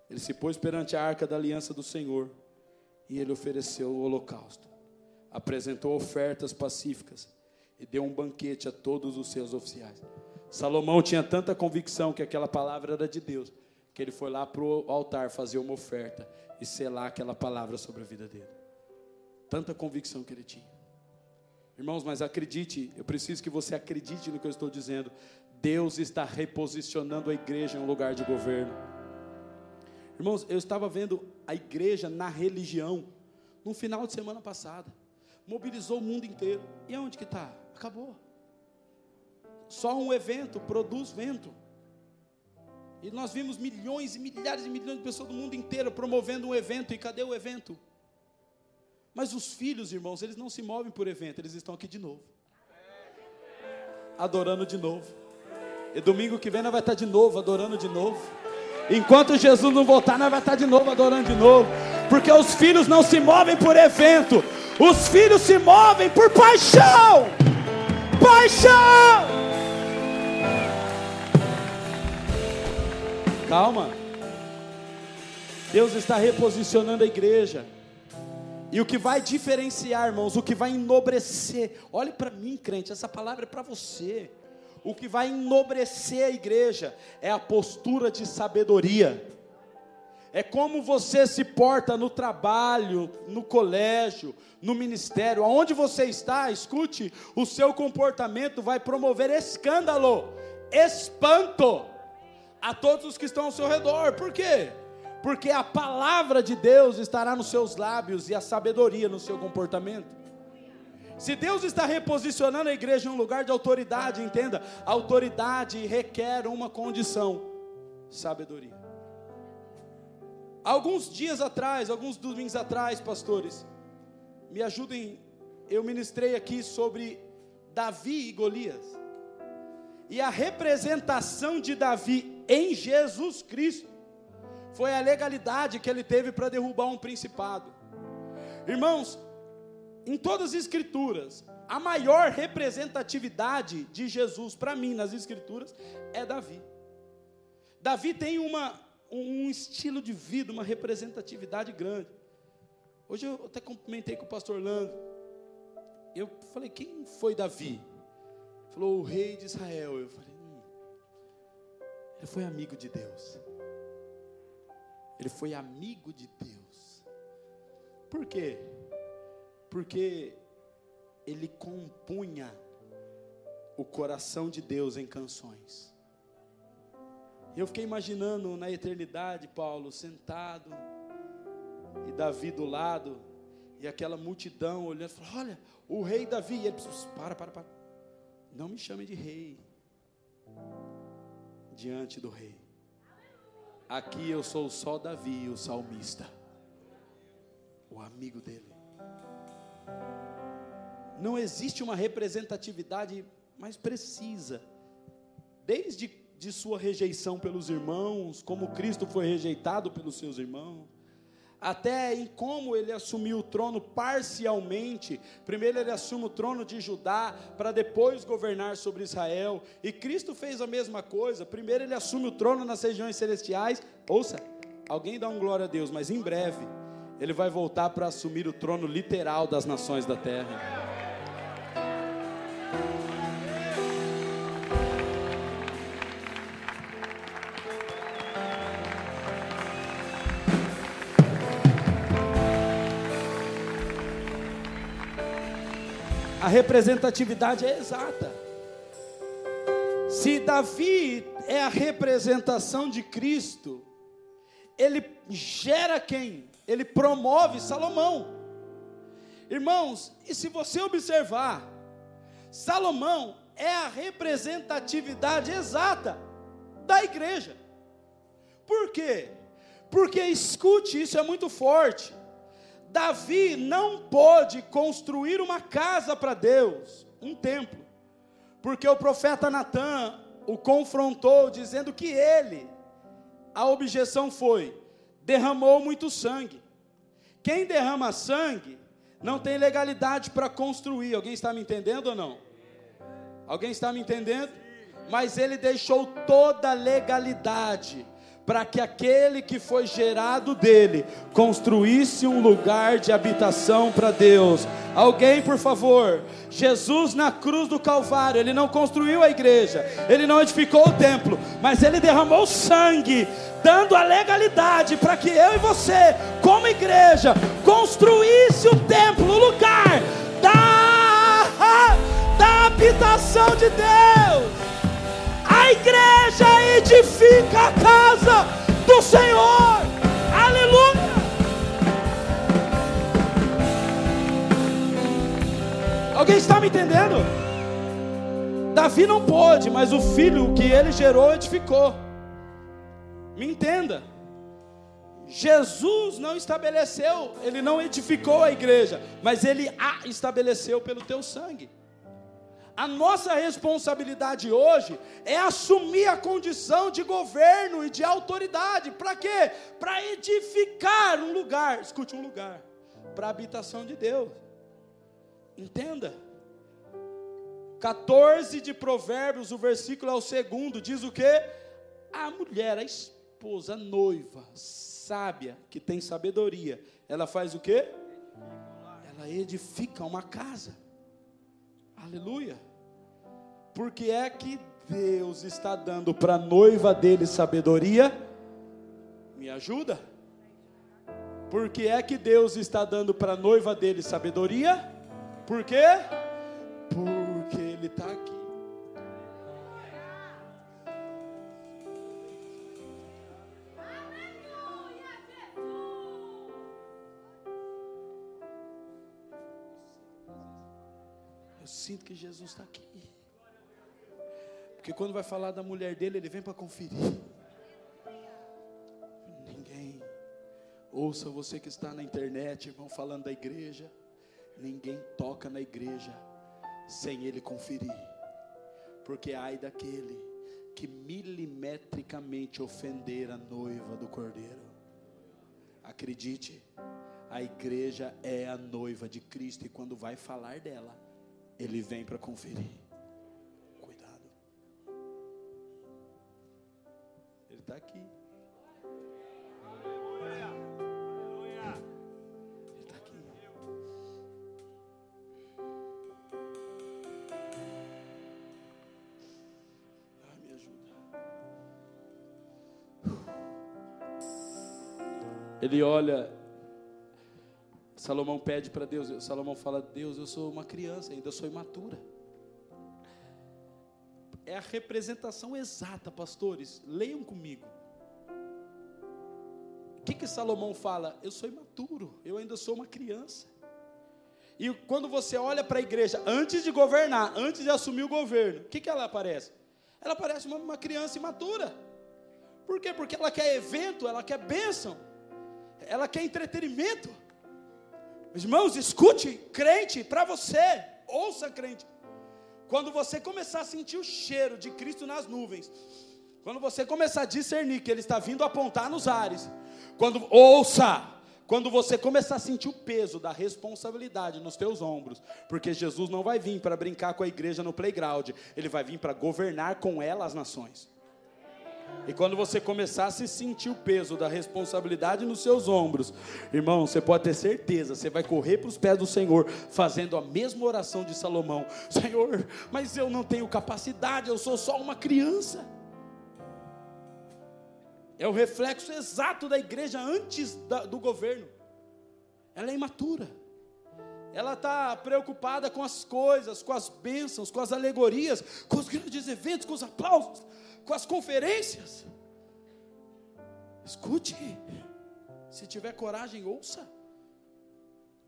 Ele se pôs perante a arca da aliança do Senhor e ele ofereceu o holocausto. Apresentou ofertas pacíficas e deu um banquete a todos os seus oficiais. Salomão tinha tanta convicção que aquela palavra era de Deus, que ele foi lá para o altar fazer uma oferta e selar aquela palavra sobre a vida dele. Tanta convicção que ele tinha. Irmãos, mas acredite, eu preciso que você acredite no que eu estou dizendo. Deus está reposicionando a igreja em um lugar de governo. Irmãos, eu estava vendo a igreja na religião no final de semana passada. Mobilizou o mundo inteiro. E aonde que está? Acabou. Só um evento produz vento. E nós vimos milhões e milhares e milhões de pessoas do mundo inteiro promovendo um evento. E cadê o evento? Mas os filhos, irmãos, eles não se movem por evento, eles estão aqui de novo. Adorando de novo. E domingo que vem nós vai estar de novo, adorando de novo. Enquanto Jesus não voltar, nós vai estar de novo, adorando de novo. Porque os filhos não se movem por evento, os filhos se movem por paixão. Paixão! Calma. Deus está reposicionando a igreja. E o que vai diferenciar, irmãos, o que vai enobrecer, olhe para mim, crente, essa palavra é para você. O que vai enobrecer a igreja é a postura de sabedoria. É como você se porta no trabalho, no colégio, no ministério, aonde você está, escute, o seu comportamento vai promover escândalo, espanto a todos os que estão ao seu redor. Por quê? porque a palavra de Deus estará nos seus lábios e a sabedoria no seu comportamento. Se Deus está reposicionando a igreja em um lugar de autoridade, entenda, autoridade requer uma condição: sabedoria. Alguns dias atrás, alguns domingos atrás, pastores, me ajudem, eu ministrei aqui sobre Davi e Golias. E a representação de Davi em Jesus Cristo foi a legalidade que ele teve para derrubar um principado. Irmãos, em todas as escrituras, a maior representatividade de Jesus para mim nas escrituras é Davi. Davi tem uma, um estilo de vida, uma representatividade grande. Hoje eu até comentei com o pastor Lando. Eu falei, quem foi Davi? Ele falou, o rei de Israel. Eu falei, hum, ele foi amigo de Deus. Ele foi amigo de Deus. Por quê? Porque ele compunha o coração de Deus em canções. Eu fiquei imaginando na eternidade, Paulo sentado e Davi do lado e aquela multidão olhando, falou, olha, o rei Davi, e ele para, para, para. Não me chame de rei diante do rei. Aqui eu sou só Davi, o salmista, o amigo dele. Não existe uma representatividade mais precisa, desde de sua rejeição pelos irmãos, como Cristo foi rejeitado pelos seus irmãos, até em como ele assumiu o trono parcialmente. Primeiro ele assume o trono de Judá, para depois governar sobre Israel. E Cristo fez a mesma coisa. Primeiro ele assume o trono nas regiões celestiais. Ouça, alguém dá um glória a Deus, mas em breve ele vai voltar para assumir o trono literal das nações da terra. a representatividade é exata. Se Davi é a representação de Cristo, ele gera quem? Ele promove Salomão. Irmãos, e se você observar, Salomão é a representatividade exata da igreja. Por quê? Porque escute, isso é muito forte. Davi não pôde construir uma casa para Deus, um templo, porque o profeta Natan o confrontou, dizendo que ele, a objeção foi: derramou muito sangue. Quem derrama sangue não tem legalidade para construir. Alguém está me entendendo ou não? Alguém está me entendendo? Mas ele deixou toda a legalidade para que aquele que foi gerado dele construísse um lugar de habitação para Deus. Alguém, por favor, Jesus na cruz do Calvário, ele não construiu a igreja, ele não edificou o templo, mas ele derramou sangue, dando a legalidade para que eu e você, como igreja, construísse o templo, o lugar da, da habitação de Deus. A igreja edifica a casa do Senhor. Aleluia. Alguém está me entendendo? Davi não pôde, mas o filho que ele gerou edificou. Me entenda. Jesus não estabeleceu, ele não edificou a igreja, mas ele a estabeleceu pelo teu sangue. A nossa responsabilidade hoje é assumir a condição de governo e de autoridade. Para quê? Para edificar um lugar, escute um lugar, para a habitação de Deus. Entenda. 14 de Provérbios, o versículo é o segundo, diz o que? A mulher, a esposa, a noiva, sábia, que tem sabedoria, ela faz o que? Ela edifica uma casa. Aleluia. Porque é que Deus está dando para a noiva dele sabedoria? Me ajuda? Porque é que Deus está dando para a noiva dele sabedoria? Por quê? Porque ele está aqui. Sinto que Jesus está aqui. Porque quando vai falar da mulher dele, ele vem para conferir. Ninguém, ouça você que está na internet, vão falando da igreja. Ninguém toca na igreja sem ele conferir. Porque ai daquele que milimetricamente ofender a noiva do cordeiro. Acredite, a igreja é a noiva de Cristo e quando vai falar dela, ele vem para conferir. Cuidado. Ele está aqui. Ele aqui. Ah, olha Salomão pede para Deus, Salomão fala: Deus, eu sou uma criança, ainda sou imatura. É a representação exata, pastores, leiam comigo. O que, que Salomão fala? Eu sou imaturo, eu ainda sou uma criança. E quando você olha para a igreja, antes de governar, antes de assumir o governo, o que, que ela aparece? Ela parece uma, uma criança imatura. Por quê? Porque ela quer evento, ela quer bênção, ela quer entretenimento. Irmãos, escute, crente, para você, ouça, crente. Quando você começar a sentir o cheiro de Cristo nas nuvens, quando você começar a discernir que Ele está vindo apontar nos ares, quando ouça, quando você começar a sentir o peso da responsabilidade nos teus ombros, porque Jesus não vai vir para brincar com a igreja no playground, Ele vai vir para governar com ela as nações. E quando você começar a se sentir o peso da responsabilidade nos seus ombros, irmão, você pode ter certeza, você vai correr para os pés do Senhor, fazendo a mesma oração de Salomão: Senhor, mas eu não tenho capacidade, eu sou só uma criança. É o reflexo exato da igreja antes da, do governo. Ela é imatura, Ela está preocupada com as coisas, com as bênçãos, com as alegorias, com os grandes eventos, com os aplausos, com as conferências. Escute, se tiver coragem, ouça.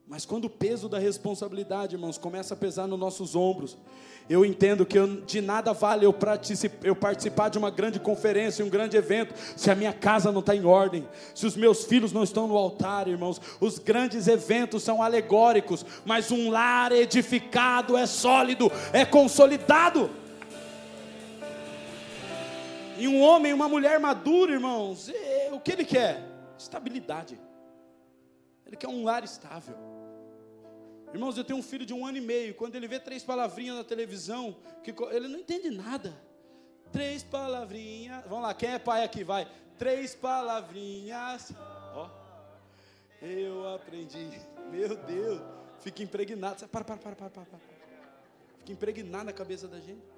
Mas quando o peso da responsabilidade, irmãos, começa a pesar nos nossos ombros, eu entendo que eu, de nada vale eu, eu, participar de uma grande conferência, um grande evento, se a minha casa não está em ordem, se os meus filhos não estão no altar, irmãos. Os grandes eventos são alegóricos, mas um lar edificado é sólido, é consolidado. E um homem, uma mulher madura, irmãos, é, o que ele quer? Estabilidade. Ele quer um lar estável. Irmãos, eu tenho um filho de um ano e meio. Quando ele vê três palavrinhas na televisão, que ele não entende nada. Três palavrinhas. Vamos lá, quem é pai aqui? Vai. Três palavrinhas. Ó. Eu aprendi. Meu Deus. Fica impregnado. Para, para, para, para, para. Fica impregnado na cabeça da gente.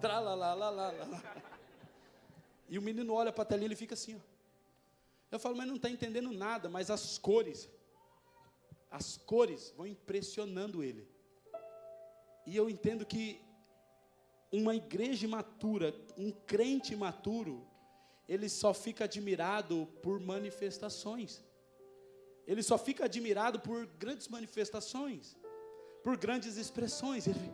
Tralalalala. E o menino olha para a telinha e fica assim, ó. Eu falo, mas não está entendendo nada, mas as cores as cores vão impressionando ele. E eu entendo que uma igreja imatura, um crente imaturo, ele só fica admirado por manifestações. Ele só fica admirado por grandes manifestações, por grandes expressões. Ele,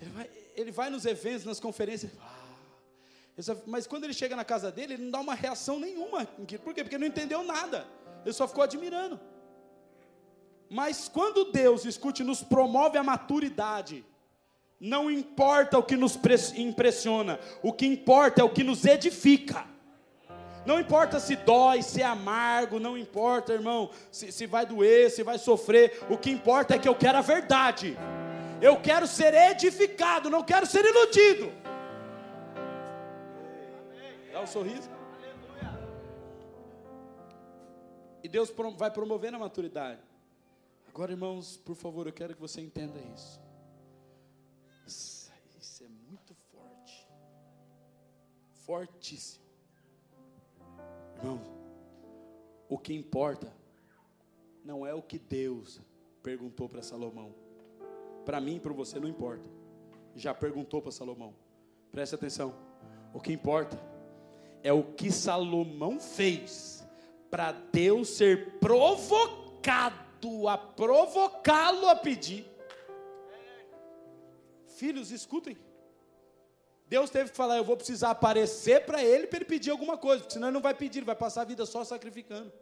ele, vai, ele vai, nos eventos, nas conferências. Ah, mas quando ele chega na casa dele, ele não dá uma reação nenhuma. Por quê? Porque ele não entendeu nada. Ele só ficou admirando. Mas quando Deus, escute, nos promove a maturidade, não importa o que nos impressiona, o que importa é o que nos edifica. Não importa se dói, se é amargo, não importa, irmão, se, se vai doer, se vai sofrer, o que importa é que eu quero a verdade. Eu quero ser edificado, não quero ser iludido. Dá um sorriso. E Deus vai promovendo a maturidade. Agora, irmãos, por favor, eu quero que você entenda isso. Isso é muito forte. Fortíssimo. Irmãos, o que importa não é o que Deus perguntou para Salomão. Para mim para você não importa. Já perguntou para Salomão. Preste atenção. O que importa é o que Salomão fez para Deus ser provocado a provocá-lo a pedir. Filhos, escutem. Deus teve que falar: Eu vou precisar aparecer para ele para ele pedir alguma coisa, senão ele não vai pedir, ele vai passar a vida só sacrificando.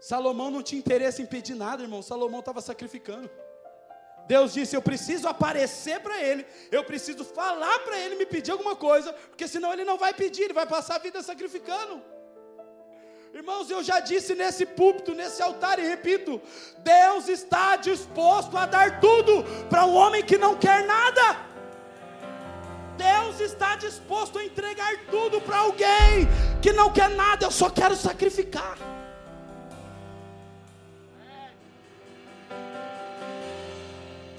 Salomão não tinha interesse em pedir nada, irmão. Salomão estava sacrificando. Deus disse: Eu preciso aparecer para ele, eu preciso falar para ele me pedir alguma coisa, porque senão ele não vai pedir, ele vai passar a vida sacrificando. Irmãos, eu já disse nesse púlpito, nesse altar e repito: Deus está disposto a dar tudo para um homem que não quer nada. Deus está disposto a entregar tudo para alguém que não quer nada, eu só quero sacrificar.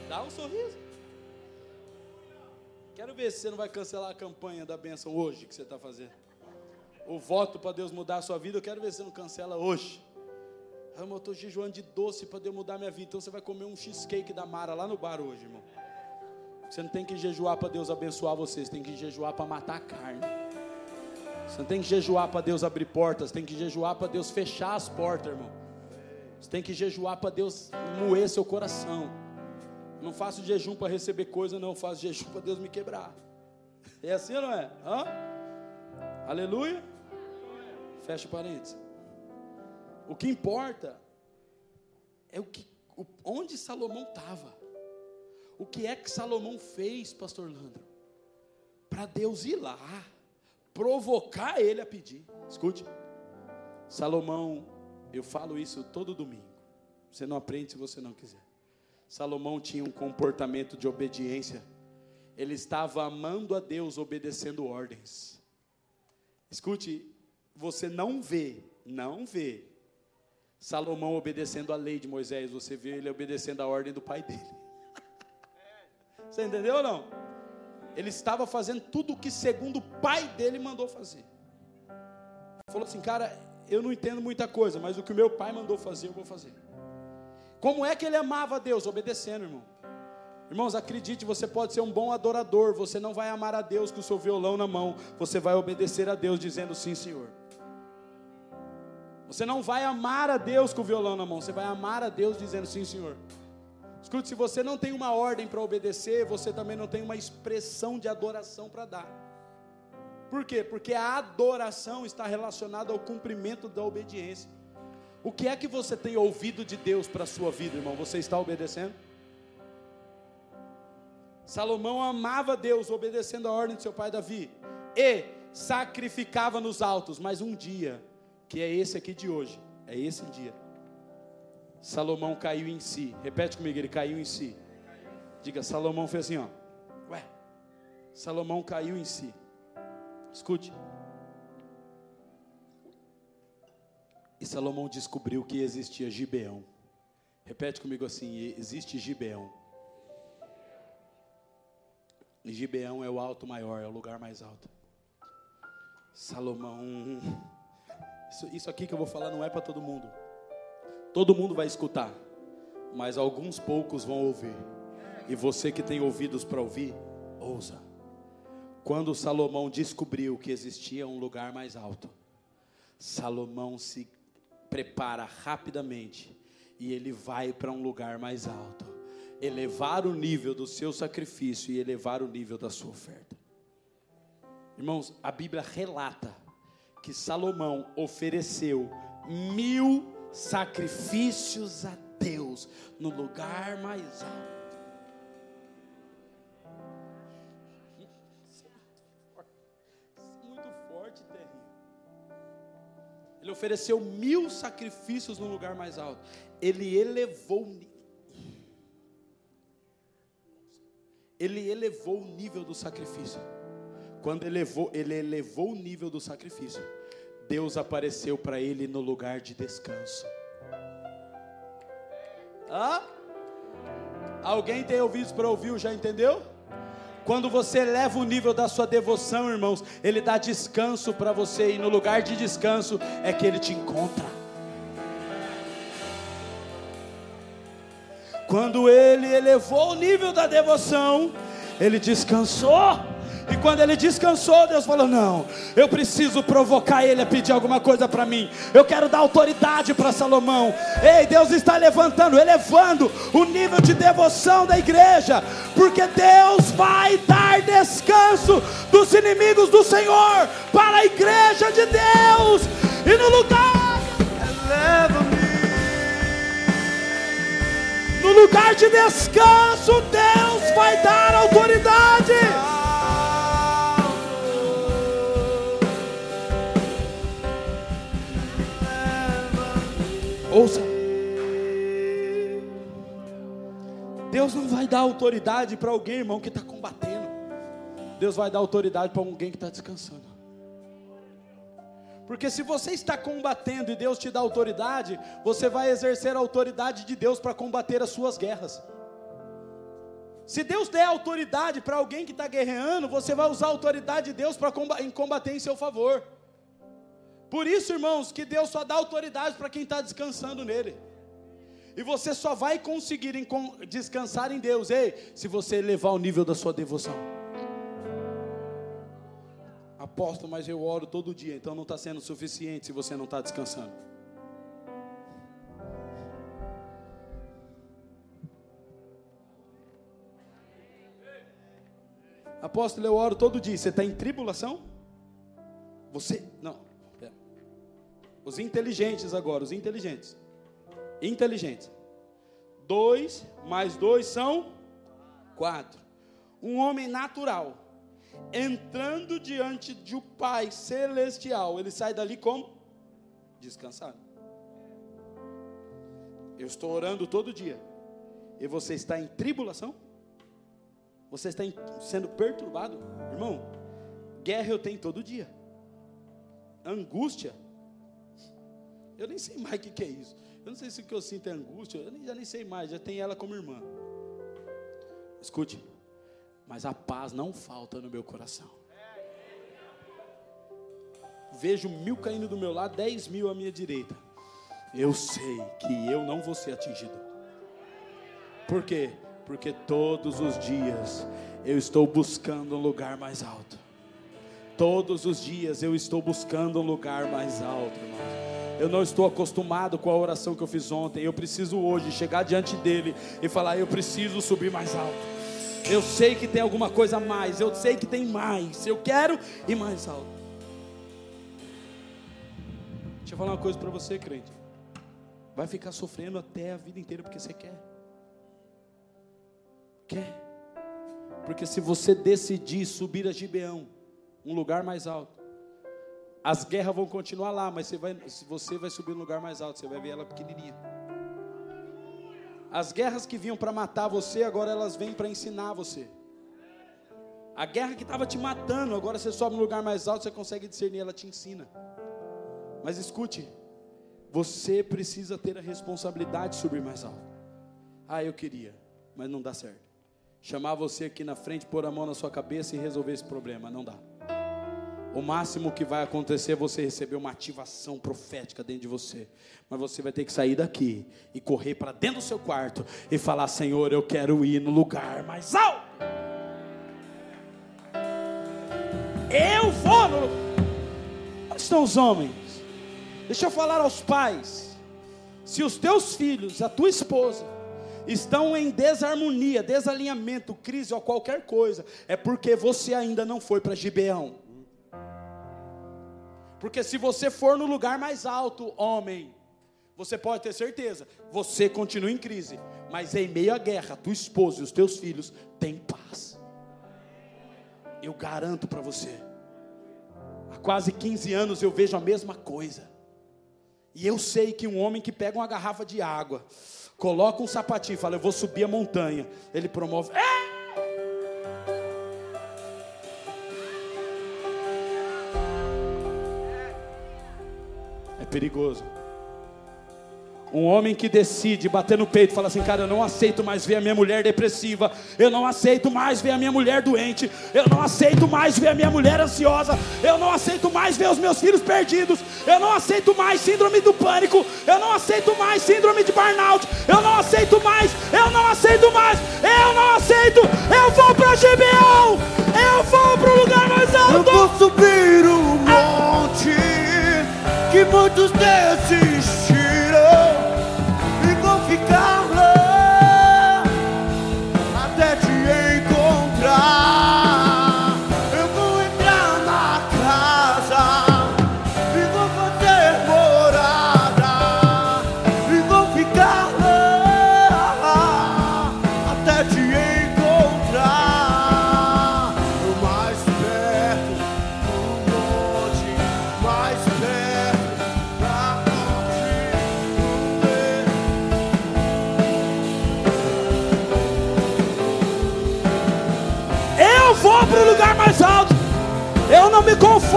Dá um sorriso. Quero ver se você não vai cancelar a campanha da bênção hoje que você está fazendo o voto para Deus mudar a sua vida, eu quero ver se você não cancela hoje. Ah, eu estou jejuando de doce para Deus mudar minha vida. Então você vai comer um cheesecake da Mara lá no bar hoje, irmão. Você não tem que jejuar para Deus abençoar você, você tem que jejuar para matar a carne. Você não tem que jejuar para Deus abrir portas, tem que jejuar para Deus fechar as portas, irmão. Você tem que jejuar para Deus moer seu coração. Não faço jejum para receber coisa, não, faço jejum para Deus me quebrar. É assim ou não é? Hã? Aleluia? Fecha parênteses. O que importa é o que, onde Salomão estava. O que é que Salomão fez, pastor Landro? Para Deus ir lá, provocar ele a pedir. Escute. Salomão, eu falo isso todo domingo. Você não aprende se você não quiser. Salomão tinha um comportamento de obediência. Ele estava amando a Deus, obedecendo ordens. Escute, você não vê, não vê Salomão obedecendo a lei de Moisés, você vê ele obedecendo a ordem do pai dele. Você entendeu ou não? Ele estava fazendo tudo o que segundo o pai dele mandou fazer. Falou assim, cara, eu não entendo muita coisa, mas o que o meu pai mandou fazer, eu vou fazer. Como é que ele amava a Deus? Obedecendo, irmão. Irmãos, acredite, você pode ser um bom adorador, você não vai amar a Deus com o seu violão na mão, você vai obedecer a Deus dizendo sim, Senhor. Você não vai amar a Deus com o violão na mão, você vai amar a Deus dizendo sim, Senhor. Escute, se você não tem uma ordem para obedecer, você também não tem uma expressão de adoração para dar. Por quê? Porque a adoração está relacionada ao cumprimento da obediência. O que é que você tem ouvido de Deus para a sua vida, irmão? Você está obedecendo? Salomão amava Deus, obedecendo a ordem de seu pai Davi, e sacrificava nos altos, mas um dia, que é esse aqui de hoje, é esse dia, Salomão caiu em si. Repete comigo, ele caiu em si. Diga, Salomão fez assim, ó. Ué, Salomão caiu em si. Escute. E Salomão descobriu que existia Gibeão. Repete comigo assim: existe Gibeão. E Gibeão é o alto maior, é o lugar mais alto. Salomão. Isso, isso aqui que eu vou falar não é para todo mundo. Todo mundo vai escutar, mas alguns poucos vão ouvir. E você que tem ouvidos para ouvir, ouça. Quando Salomão descobriu que existia um lugar mais alto, Salomão se prepara rapidamente e ele vai para um lugar mais alto elevar o nível do seu sacrifício e elevar o nível da sua oferta. Irmãos, a Bíblia relata que Salomão ofereceu mil sacrifícios a Deus no lugar mais alto. Ele ofereceu mil sacrifícios no lugar mais alto. Ele elevou ele elevou o nível do sacrifício. Quando elevou, ele elevou o nível do sacrifício, Deus apareceu para ele no lugar de descanso. Ah? Alguém tem ouvidos para ouvir, já entendeu? Quando você eleva o nível da sua devoção, irmãos, Ele dá descanso para você, e no lugar de descanso é que Ele te encontra. Quando ele elevou o nível da devoção, ele descansou. E quando ele descansou, Deus falou: Não, eu preciso provocar ele a pedir alguma coisa para mim. Eu quero dar autoridade para Salomão. Ei, Deus está levantando, elevando o nível de devoção da igreja, porque Deus vai dar descanso dos inimigos do Senhor para a igreja de Deus. E no lugar. No lugar de descanso, Deus vai dar autoridade. Ouça. Deus não vai dar autoridade para alguém, irmão, que está combatendo. Deus vai dar autoridade para alguém que está descansando. Porque se você está combatendo e Deus te dá autoridade, você vai exercer a autoridade de Deus para combater as suas guerras. Se Deus der autoridade para alguém que está guerreando, você vai usar a autoridade de Deus para combater em seu favor. Por isso, irmãos, que Deus só dá autoridade para quem está descansando nele. E você só vai conseguir descansar em Deus, ei, se você elevar o nível da sua devoção. Apóstolo, mas eu oro todo dia, então não está sendo suficiente se você não está descansando. Apóstolo, eu oro todo dia. Você está em tribulação? Você. Não. Os inteligentes agora, os inteligentes. Inteligentes. Dois mais dois são quatro. Um homem natural entrando diante de um Pai celestial, ele sai dali como? Descansado. Eu estou orando todo dia. E você está em tribulação? Você está em, sendo perturbado? Irmão, guerra eu tenho todo dia. Angústia. Eu nem sei mais o que, que é isso. Eu não sei se o que eu sinto é angústia. Eu já nem sei mais. Já tenho ela como irmã. Escute mas a paz não falta no meu coração. Vejo mil caindo do meu lado, dez mil à minha direita. Eu sei que eu não vou ser atingido. Por quê? Porque todos os dias eu estou buscando um lugar mais alto. Todos os dias eu estou buscando um lugar mais alto, irmão. Eu não estou acostumado com a oração que eu fiz ontem. Eu preciso hoje chegar diante dele e falar: eu preciso subir mais alto. Eu sei que tem alguma coisa a mais. Eu sei que tem mais. Eu quero ir mais alto. Deixa eu falar uma coisa para você, crente. Vai ficar sofrendo até a vida inteira porque você quer. Quer? Porque se você decidir subir a Gibeão, um lugar mais alto, as guerras vão continuar lá, mas você vai, você vai subir no lugar mais alto, você vai ver ela pequenininha. As guerras que vinham para matar você, agora elas vêm para ensinar você. A guerra que estava te matando, agora você sobe no lugar mais alto, você consegue discernir, ela te ensina. Mas escute, você precisa ter a responsabilidade de subir mais alto. Ah, eu queria, mas não dá certo. Chamar você aqui na frente, pôr a mão na sua cabeça e resolver esse problema, não dá. O máximo que vai acontecer é você receber uma ativação profética dentro de você. Mas você vai ter que sair daqui e correr para dentro do seu quarto e falar: Senhor, eu quero ir no lugar mais alto. Eu vou no. Onde estão os homens? Deixa eu falar aos pais. Se os teus filhos, a tua esposa, estão em desarmonia, desalinhamento, crise ou qualquer coisa, é porque você ainda não foi para Gibeão. Porque se você for no lugar mais alto, homem, você pode ter certeza, você continua em crise, mas em meio à guerra, tua esposa e os teus filhos têm paz. Eu garanto para você. Há quase 15 anos eu vejo a mesma coisa. E eu sei que um homem que pega uma garrafa de água, coloca um sapatinho e fala: Eu vou subir a montanha. Ele promove. É! Perigoso. Um homem que decide bater no peito e fala assim: Cara, eu não aceito mais ver a minha mulher depressiva, eu não aceito mais ver a minha mulher doente, eu não aceito mais ver a minha mulher ansiosa, eu não aceito mais ver os meus filhos perdidos, eu não aceito mais síndrome do pânico, eu não aceito mais síndrome de burnout, eu não aceito mais, eu não aceito mais, eu não aceito, eu vou para Gibeão, eu vou para o lugar mais Eu alto. vou subir o muitos desistiram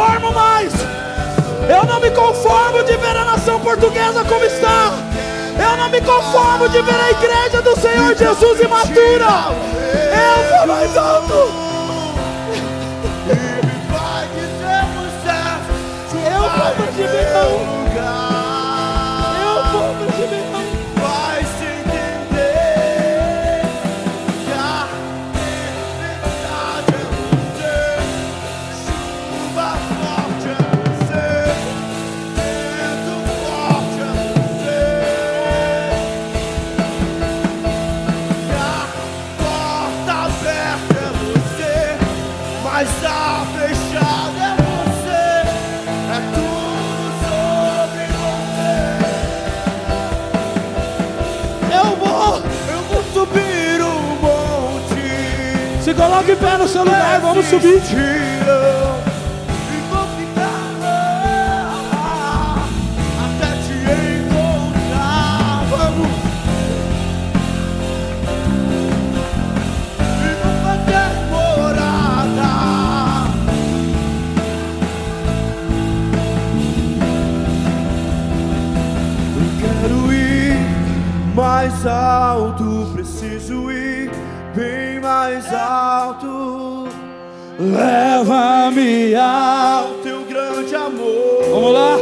conformo mais. Eu não me conformo de ver a nação portuguesa como está. Eu não me conformo de ver a igreja do Senhor Jesus imatura. Eu vou mais alto. Me vai dizer o certo. Eu vou pra Gibeão. Pé no seu lugar. Vamos subir. E vou ao teu grande amor. Vamos lá.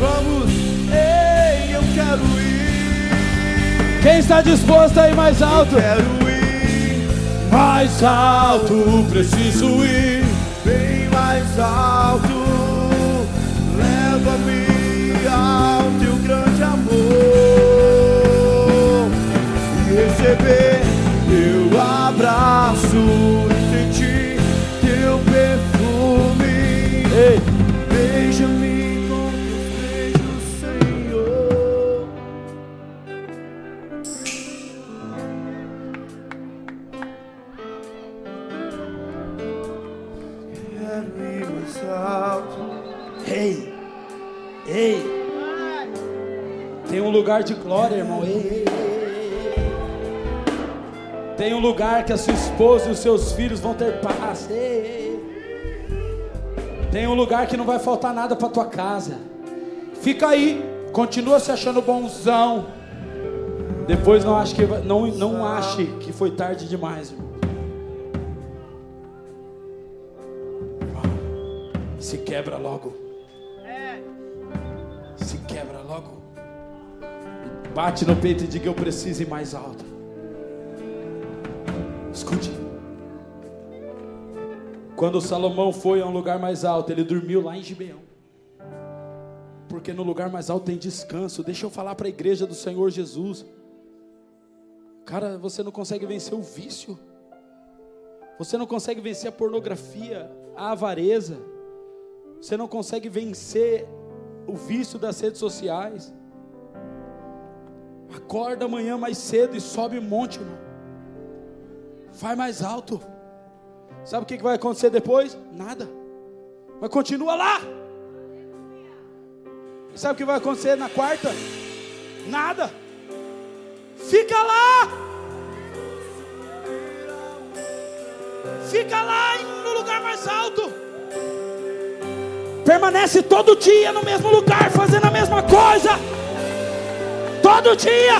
Vamos, ei, eu quero ir. Quem está disposto a ir mais alto? Eu quero ir mais alto, preciso ir lugar de glória, irmão. Ei, ei, ei. Tem um lugar que a sua esposa e os seus filhos vão ter paz. Tem um lugar que não vai faltar nada para tua casa. Fica aí, continua se achando bonzão. Depois não ache que não não ache que foi tarde demais, irmão. Se quebra logo. Bate no peito e diga eu preciso ir mais alto. Escute. Quando Salomão foi a um lugar mais alto, ele dormiu lá em Gibeão. Porque no lugar mais alto tem descanso. Deixa eu falar para a igreja do Senhor Jesus. Cara, você não consegue vencer o vício. Você não consegue vencer a pornografia, a avareza. Você não consegue vencer o vício das redes sociais. Acorda amanhã mais cedo e sobe um monte, irmão. Vai mais alto. Sabe o que vai acontecer depois? Nada. Mas continua lá. Sabe o que vai acontecer na quarta? Nada. Fica lá. Fica lá no lugar mais alto. Permanece todo dia no mesmo lugar, fazendo a mesma coisa. Todo dia.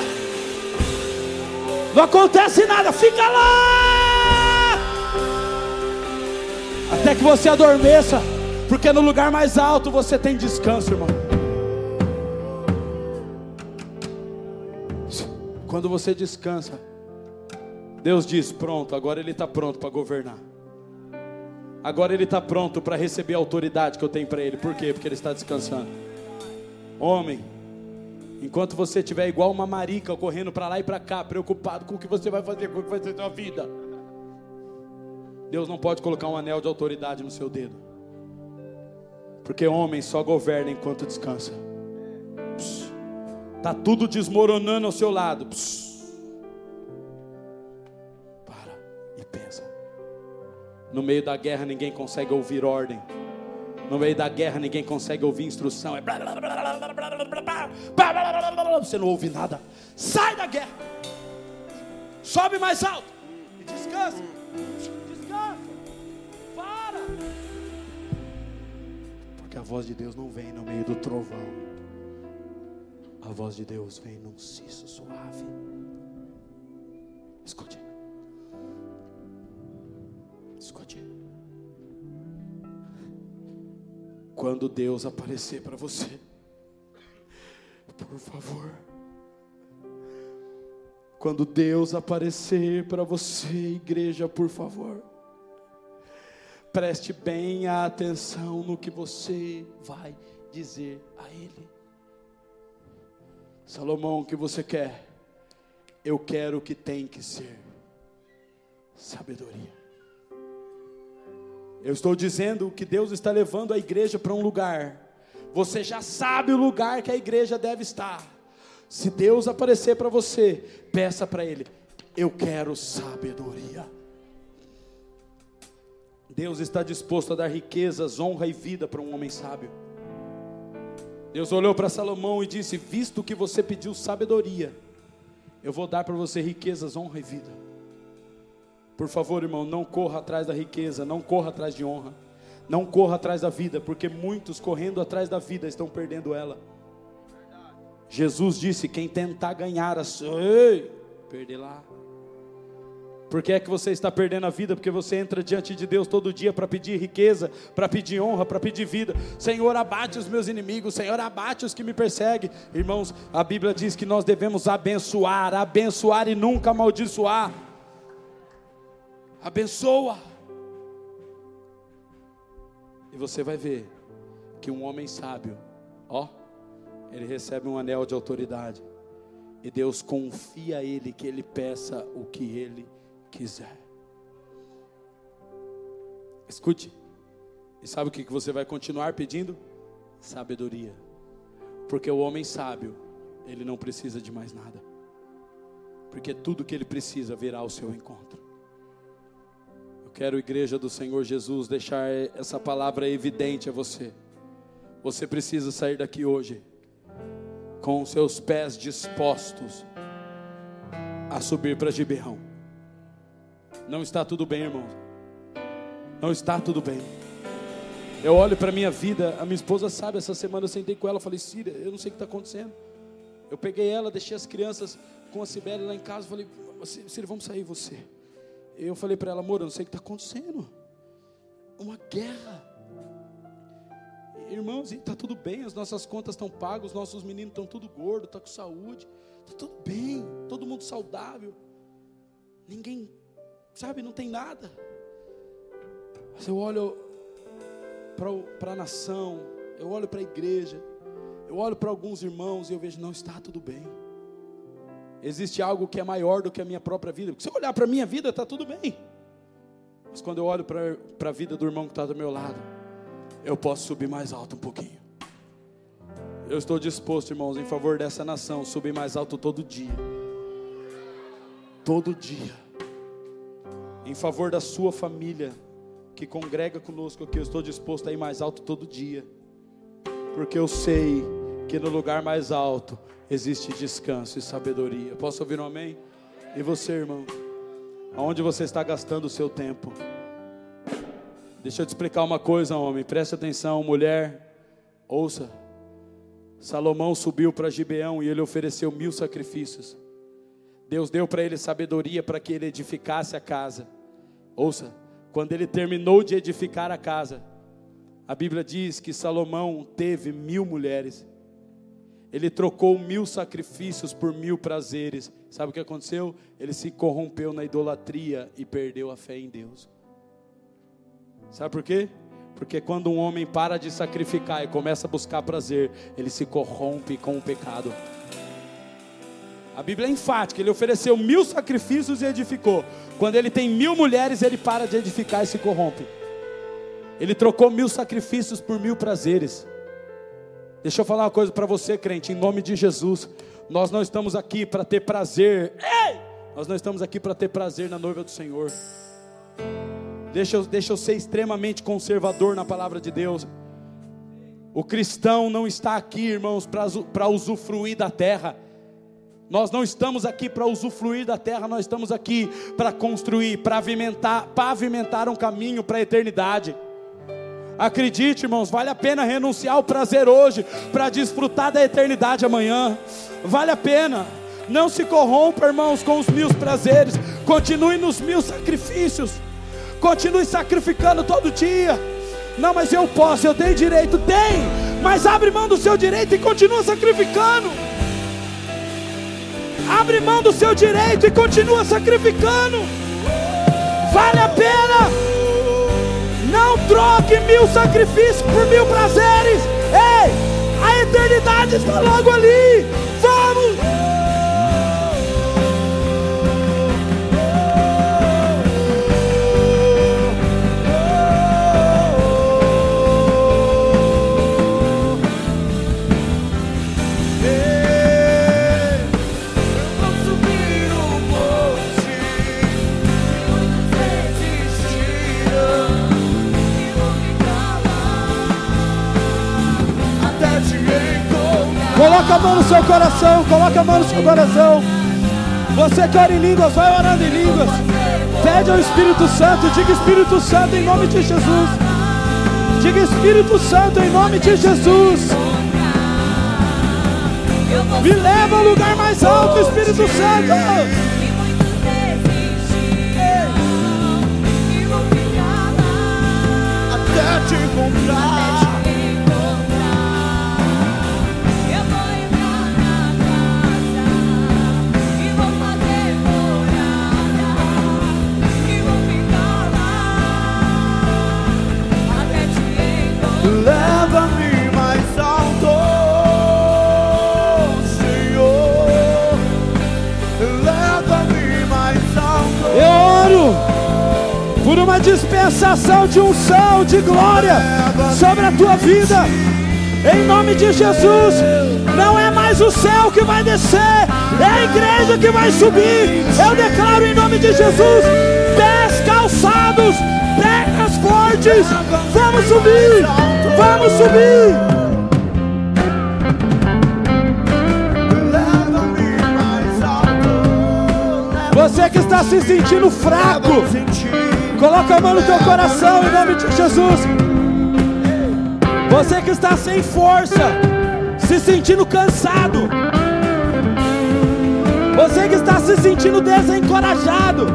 Não acontece nada, fica lá. Até que você adormeça, porque no lugar mais alto você tem descanso, irmão. Quando você descansa, Deus diz: Pronto, agora Ele está pronto para governar. Agora Ele está pronto para receber a autoridade que eu tenho para Ele. Por quê? Porque Ele está descansando. Homem, enquanto você estiver igual uma marica correndo para lá e para cá, preocupado com o que você vai fazer, com o que vai ser sua vida, Deus não pode colocar um anel de autoridade no seu dedo. Porque homem só governa enquanto descansa. Pss. Tá tudo desmoronando ao seu lado. Para e pensa. No meio da guerra ninguém consegue ouvir ordem. No meio da guerra ninguém consegue ouvir instrução. É Você não ouve nada. Sai da guerra. Sobe mais alto. E descansa. Descansa. Para. Porque a voz de Deus não vem no meio do trovão. A voz de Deus vem num cisso suave. Escute. Escute. Quando Deus aparecer para você, por favor. Quando Deus aparecer para você, igreja, por favor. Preste bem a atenção no que você vai dizer a Ele. Salomão, o que você quer? Eu quero o que tem que ser sabedoria. Eu estou dizendo que Deus está levando a igreja para um lugar. Você já sabe o lugar que a igreja deve estar. Se Deus aparecer para você, peça para Ele: Eu quero sabedoria. Deus está disposto a dar riquezas, honra e vida para um homem sábio. Deus olhou para Salomão e disse: Visto que você pediu sabedoria, eu vou dar para você riquezas, honra e vida. Por favor, irmão, não corra atrás da riqueza, não corra atrás de honra, não corra atrás da vida, porque muitos correndo atrás da vida estão perdendo ela. Jesus disse: quem tentar ganhar a sua, perder lá. Por que é que você está perdendo a vida? Porque você entra diante de Deus todo dia para pedir riqueza, para pedir honra, para pedir vida. Senhor, abate os meus inimigos, Senhor, abate os que me perseguem. Irmãos, a Bíblia diz que nós devemos abençoar, abençoar e nunca amaldiçoar. Abençoa. E você vai ver que um homem sábio, ó, ele recebe um anel de autoridade. E Deus confia a ele que ele peça o que ele quiser. Escute. E sabe o que você vai continuar pedindo? Sabedoria. Porque o homem sábio, ele não precisa de mais nada. Porque tudo que ele precisa virá ao seu encontro. Quero, igreja do Senhor Jesus, deixar essa palavra evidente a você. Você precisa sair daqui hoje com os seus pés dispostos a subir para Gibeão. Não está tudo bem, irmão. Não está tudo bem. Eu olho para a minha vida, a minha esposa sabe, essa semana eu sentei com ela, falei, Síria, eu não sei o que está acontecendo. Eu peguei ela, deixei as crianças com a Sibeli lá em casa, falei, Síria, vamos sair você. Eu falei para ela, amor, eu não sei o que está acontecendo. Uma guerra. Irmãos, está tudo bem, as nossas contas estão pagas, os nossos meninos estão tudo gordos, estão tá com saúde, está tudo bem, todo mundo saudável. Ninguém sabe, não tem nada. Mas eu olho para a nação, eu olho para a igreja, eu olho para alguns irmãos e eu vejo, não está tudo bem. Existe algo que é maior do que a minha própria vida. Porque se eu olhar para a minha vida, está tudo bem. Mas quando eu olho para a vida do irmão que está do meu lado, eu posso subir mais alto um pouquinho. Eu estou disposto, irmãos, em favor dessa nação, subir mais alto todo dia. Todo dia em favor da sua família que congrega conosco aqui. Eu estou disposto a ir mais alto todo dia, porque eu sei que no lugar mais alto existe descanso e sabedoria. Posso ouvir um amém? E você, irmão? Aonde você está gastando o seu tempo? Deixa eu te explicar uma coisa, homem. Preste atenção, mulher. Ouça. Salomão subiu para Gibeão e ele ofereceu mil sacrifícios. Deus deu para ele sabedoria para que ele edificasse a casa. Ouça, quando ele terminou de edificar a casa, a Bíblia diz que Salomão teve mil mulheres. Ele trocou mil sacrifícios por mil prazeres. Sabe o que aconteceu? Ele se corrompeu na idolatria e perdeu a fé em Deus. Sabe por quê? Porque quando um homem para de sacrificar e começa a buscar prazer, ele se corrompe com o pecado. A Bíblia é enfática, ele ofereceu mil sacrifícios e edificou. Quando ele tem mil mulheres, ele para de edificar e se corrompe. Ele trocou mil sacrifícios por mil prazeres. Deixa eu falar uma coisa para você, crente, em nome de Jesus. Nós não estamos aqui para ter prazer. Ei! Nós não estamos aqui para ter prazer na noiva do Senhor. Deixa eu, deixa eu ser extremamente conservador na palavra de Deus. O cristão não está aqui, irmãos, para usufruir da terra. Nós não estamos aqui para usufruir da terra, nós estamos aqui para construir, para pavimentar, pavimentar um caminho para a eternidade. Acredite, irmãos, vale a pena renunciar ao prazer hoje para desfrutar da eternidade amanhã. Vale a pena. Não se corrompa, irmãos, com os mil prazeres. Continue nos mil sacrifícios. Continue sacrificando todo dia. Não, mas eu posso, eu tenho direito. Tem, mas abre mão do seu direito e continua sacrificando. Abre mão do seu direito e continua sacrificando. Vale a pena. Não troque mil sacrifícios por mil prazeres. Ei, a eternidade está logo ali. Coloca a mão no seu coração, coloca a mão no seu coração. Você quer em línguas, vai orando em línguas. Pede ao Espírito Santo, diga Espírito Santo em nome de Jesus. Diga Espírito Santo em nome de Jesus. Me leva ao lugar mais alto, Espírito Santo. Até te encontrar. Por uma dispensação de unção, de glória sobre a tua vida. Em nome de Jesus, não é mais o céu que vai descer, é a igreja que vai subir. Eu declaro em nome de Jesus: pés calçados, pernas fortes. Vamos subir, vamos subir. Você que está se sentindo fraco. Coloca a mão no teu coração em nome de Jesus. Você que está sem força, se sentindo cansado. Você que está se sentindo desencorajado.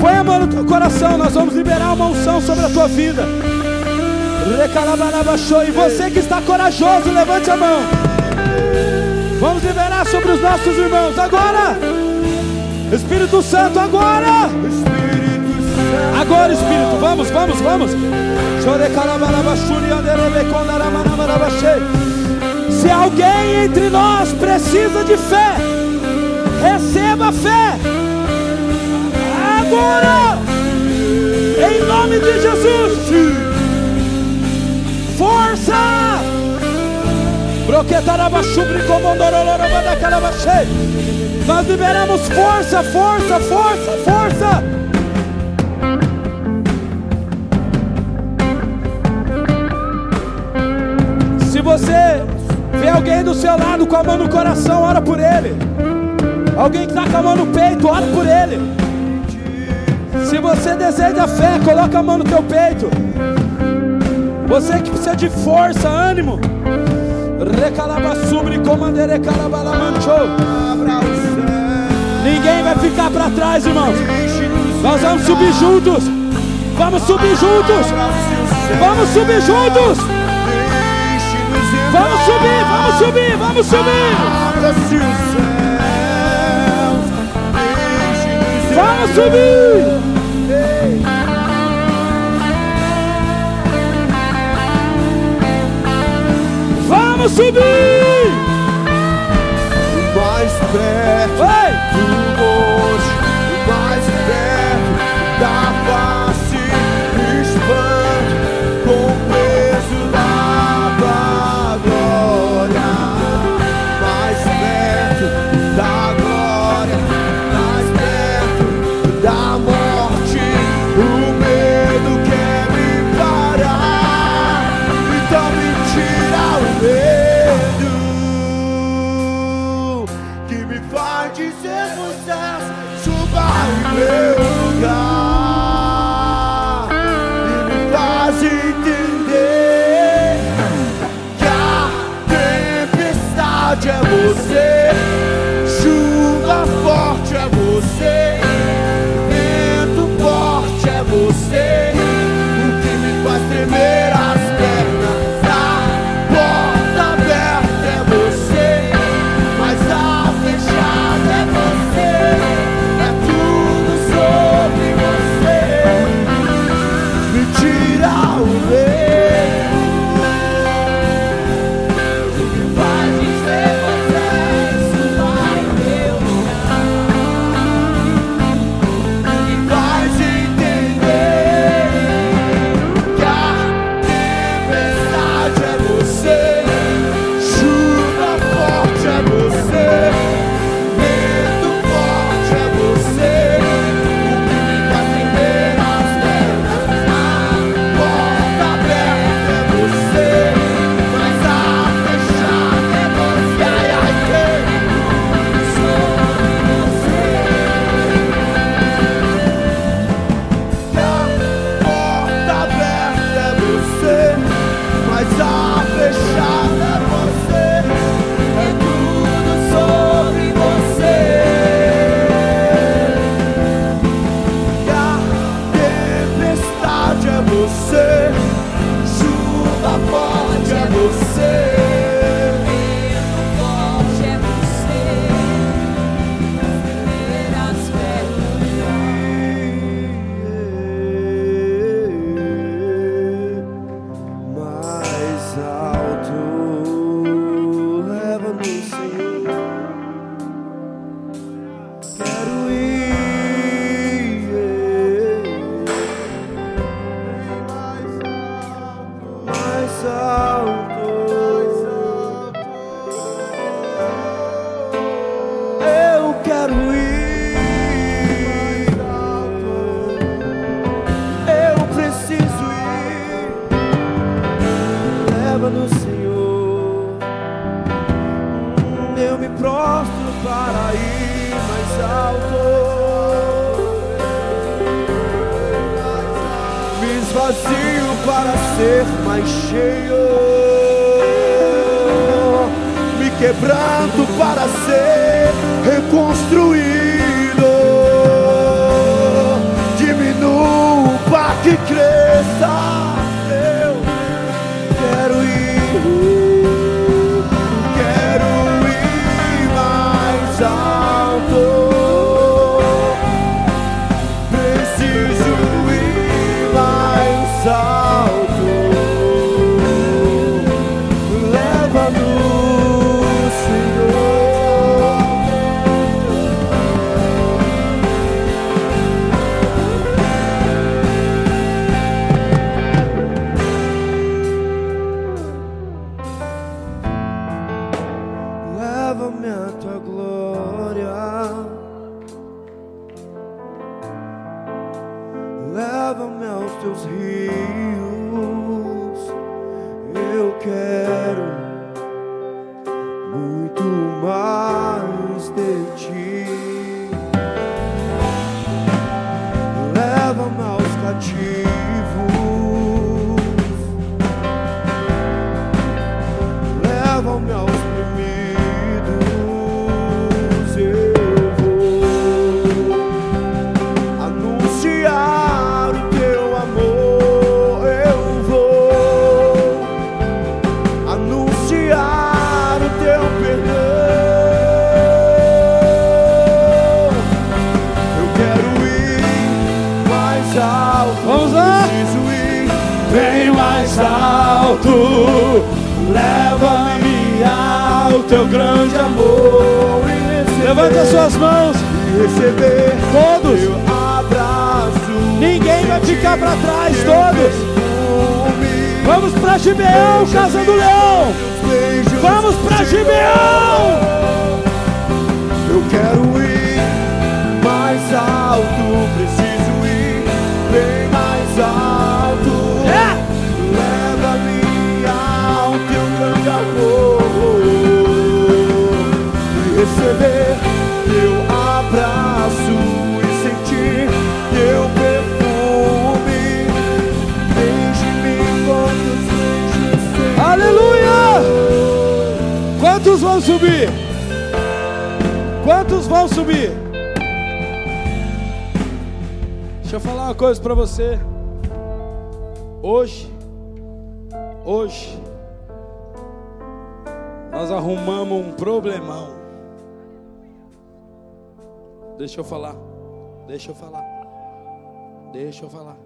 Põe a mão no teu coração, nós vamos liberar uma unção sobre a tua vida. E você que está corajoso, levante a mão. Vamos liberar sobre os nossos irmãos agora. Espírito Santo, agora. Agora, Espírito, vamos, vamos, vamos. Se alguém entre nós precisa de fé, receba fé. Agora, em nome de Jesus, força. Nós liberamos força, força, força, força. Vê alguém do seu lado com a mão no coração, ora por ele. Alguém que está com a mão no peito, ora por ele. Se você deseja fé, coloca a mão no teu peito. Você que precisa de força, ânimo. Céu. Ninguém vai ficar para trás, irmãos. Nós vamos subir juntos. Vamos subir juntos. Vamos subir juntos. Vamos subir, vamos subir, vamos subir. Abra-se os céus. Deixe-nos Vamos subir. Vamos subir. Me esvazio para ser mais cheio. Me quebranto para ser reconstruído. Diminuo para que cresça. Deixa eu falar. Deixa eu falar. Deixa eu falar.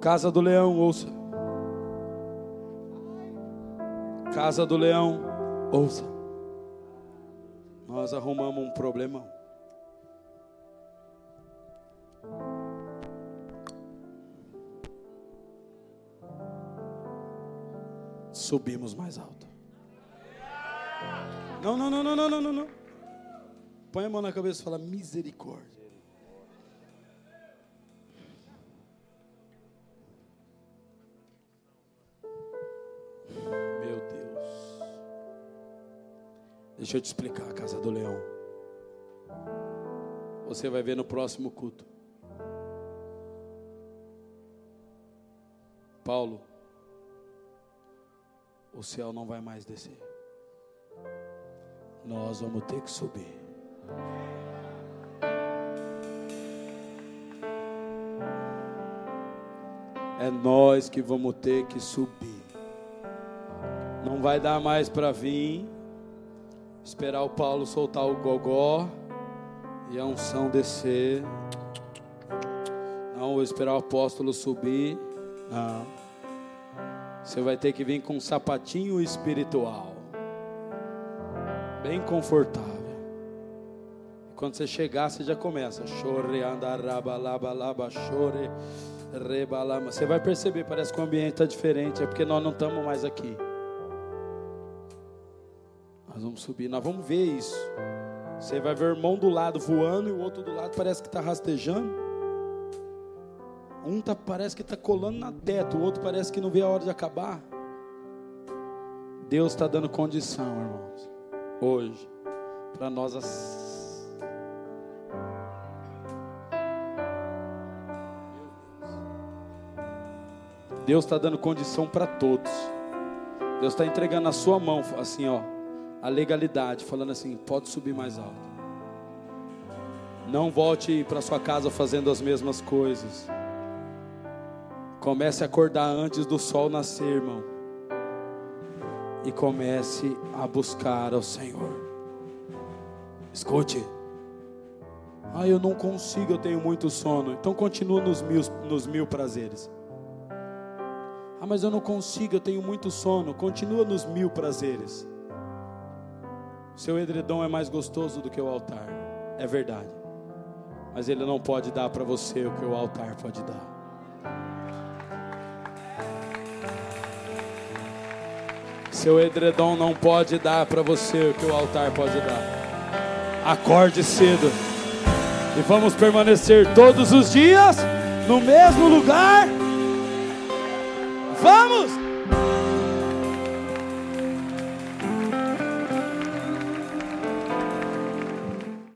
Casa do Leão, ouça. Casa do Leão, ouça. Nós arrumamos um problemão. Subimos mais alto. Não, não, não, não, não, não, não. Põe a mão na cabeça e fala misericórdia. Meu Deus. Deixa eu te explicar a casa do leão. Você vai ver no próximo culto. Paulo, o céu não vai mais descer. Nós vamos ter que subir. É nós que vamos ter que subir. Não vai dar mais para vir, esperar o Paulo soltar o gogó e a unção descer. Não, vou esperar o apóstolo subir. Não. Você vai ter que vir com um sapatinho espiritual. Bem confortável. Quando você chegar, você já começa. Chore, andarabalaba, laba, chore. Rebalama. Você vai perceber, parece que o ambiente está diferente. É porque nós não estamos mais aqui. Nós vamos subir, nós vamos ver isso. Você vai ver o irmão do lado voando e o outro do lado parece que está rastejando. Um tá, parece que está colando na teto, o outro parece que não vê a hora de acabar. Deus está dando condição, irmãos, hoje, para nós. Deus está dando condição para todos. Deus está entregando na sua mão, assim, ó, a legalidade, falando assim: pode subir mais alto. Não volte para sua casa fazendo as mesmas coisas. Comece a acordar antes do sol nascer, irmão. E comece a buscar ao Senhor. Escute. Ah, eu não consigo, eu tenho muito sono. Então continua nos mil, nos mil prazeres. Ah, mas eu não consigo, eu tenho muito sono. Continua nos mil prazeres. Seu edredom é mais gostoso do que o altar. É verdade. Mas ele não pode dar para você o que o altar pode dar. Seu edredom não pode dar para você o que o altar pode dar. Acorde cedo. E vamos permanecer todos os dias no mesmo lugar. Vamos!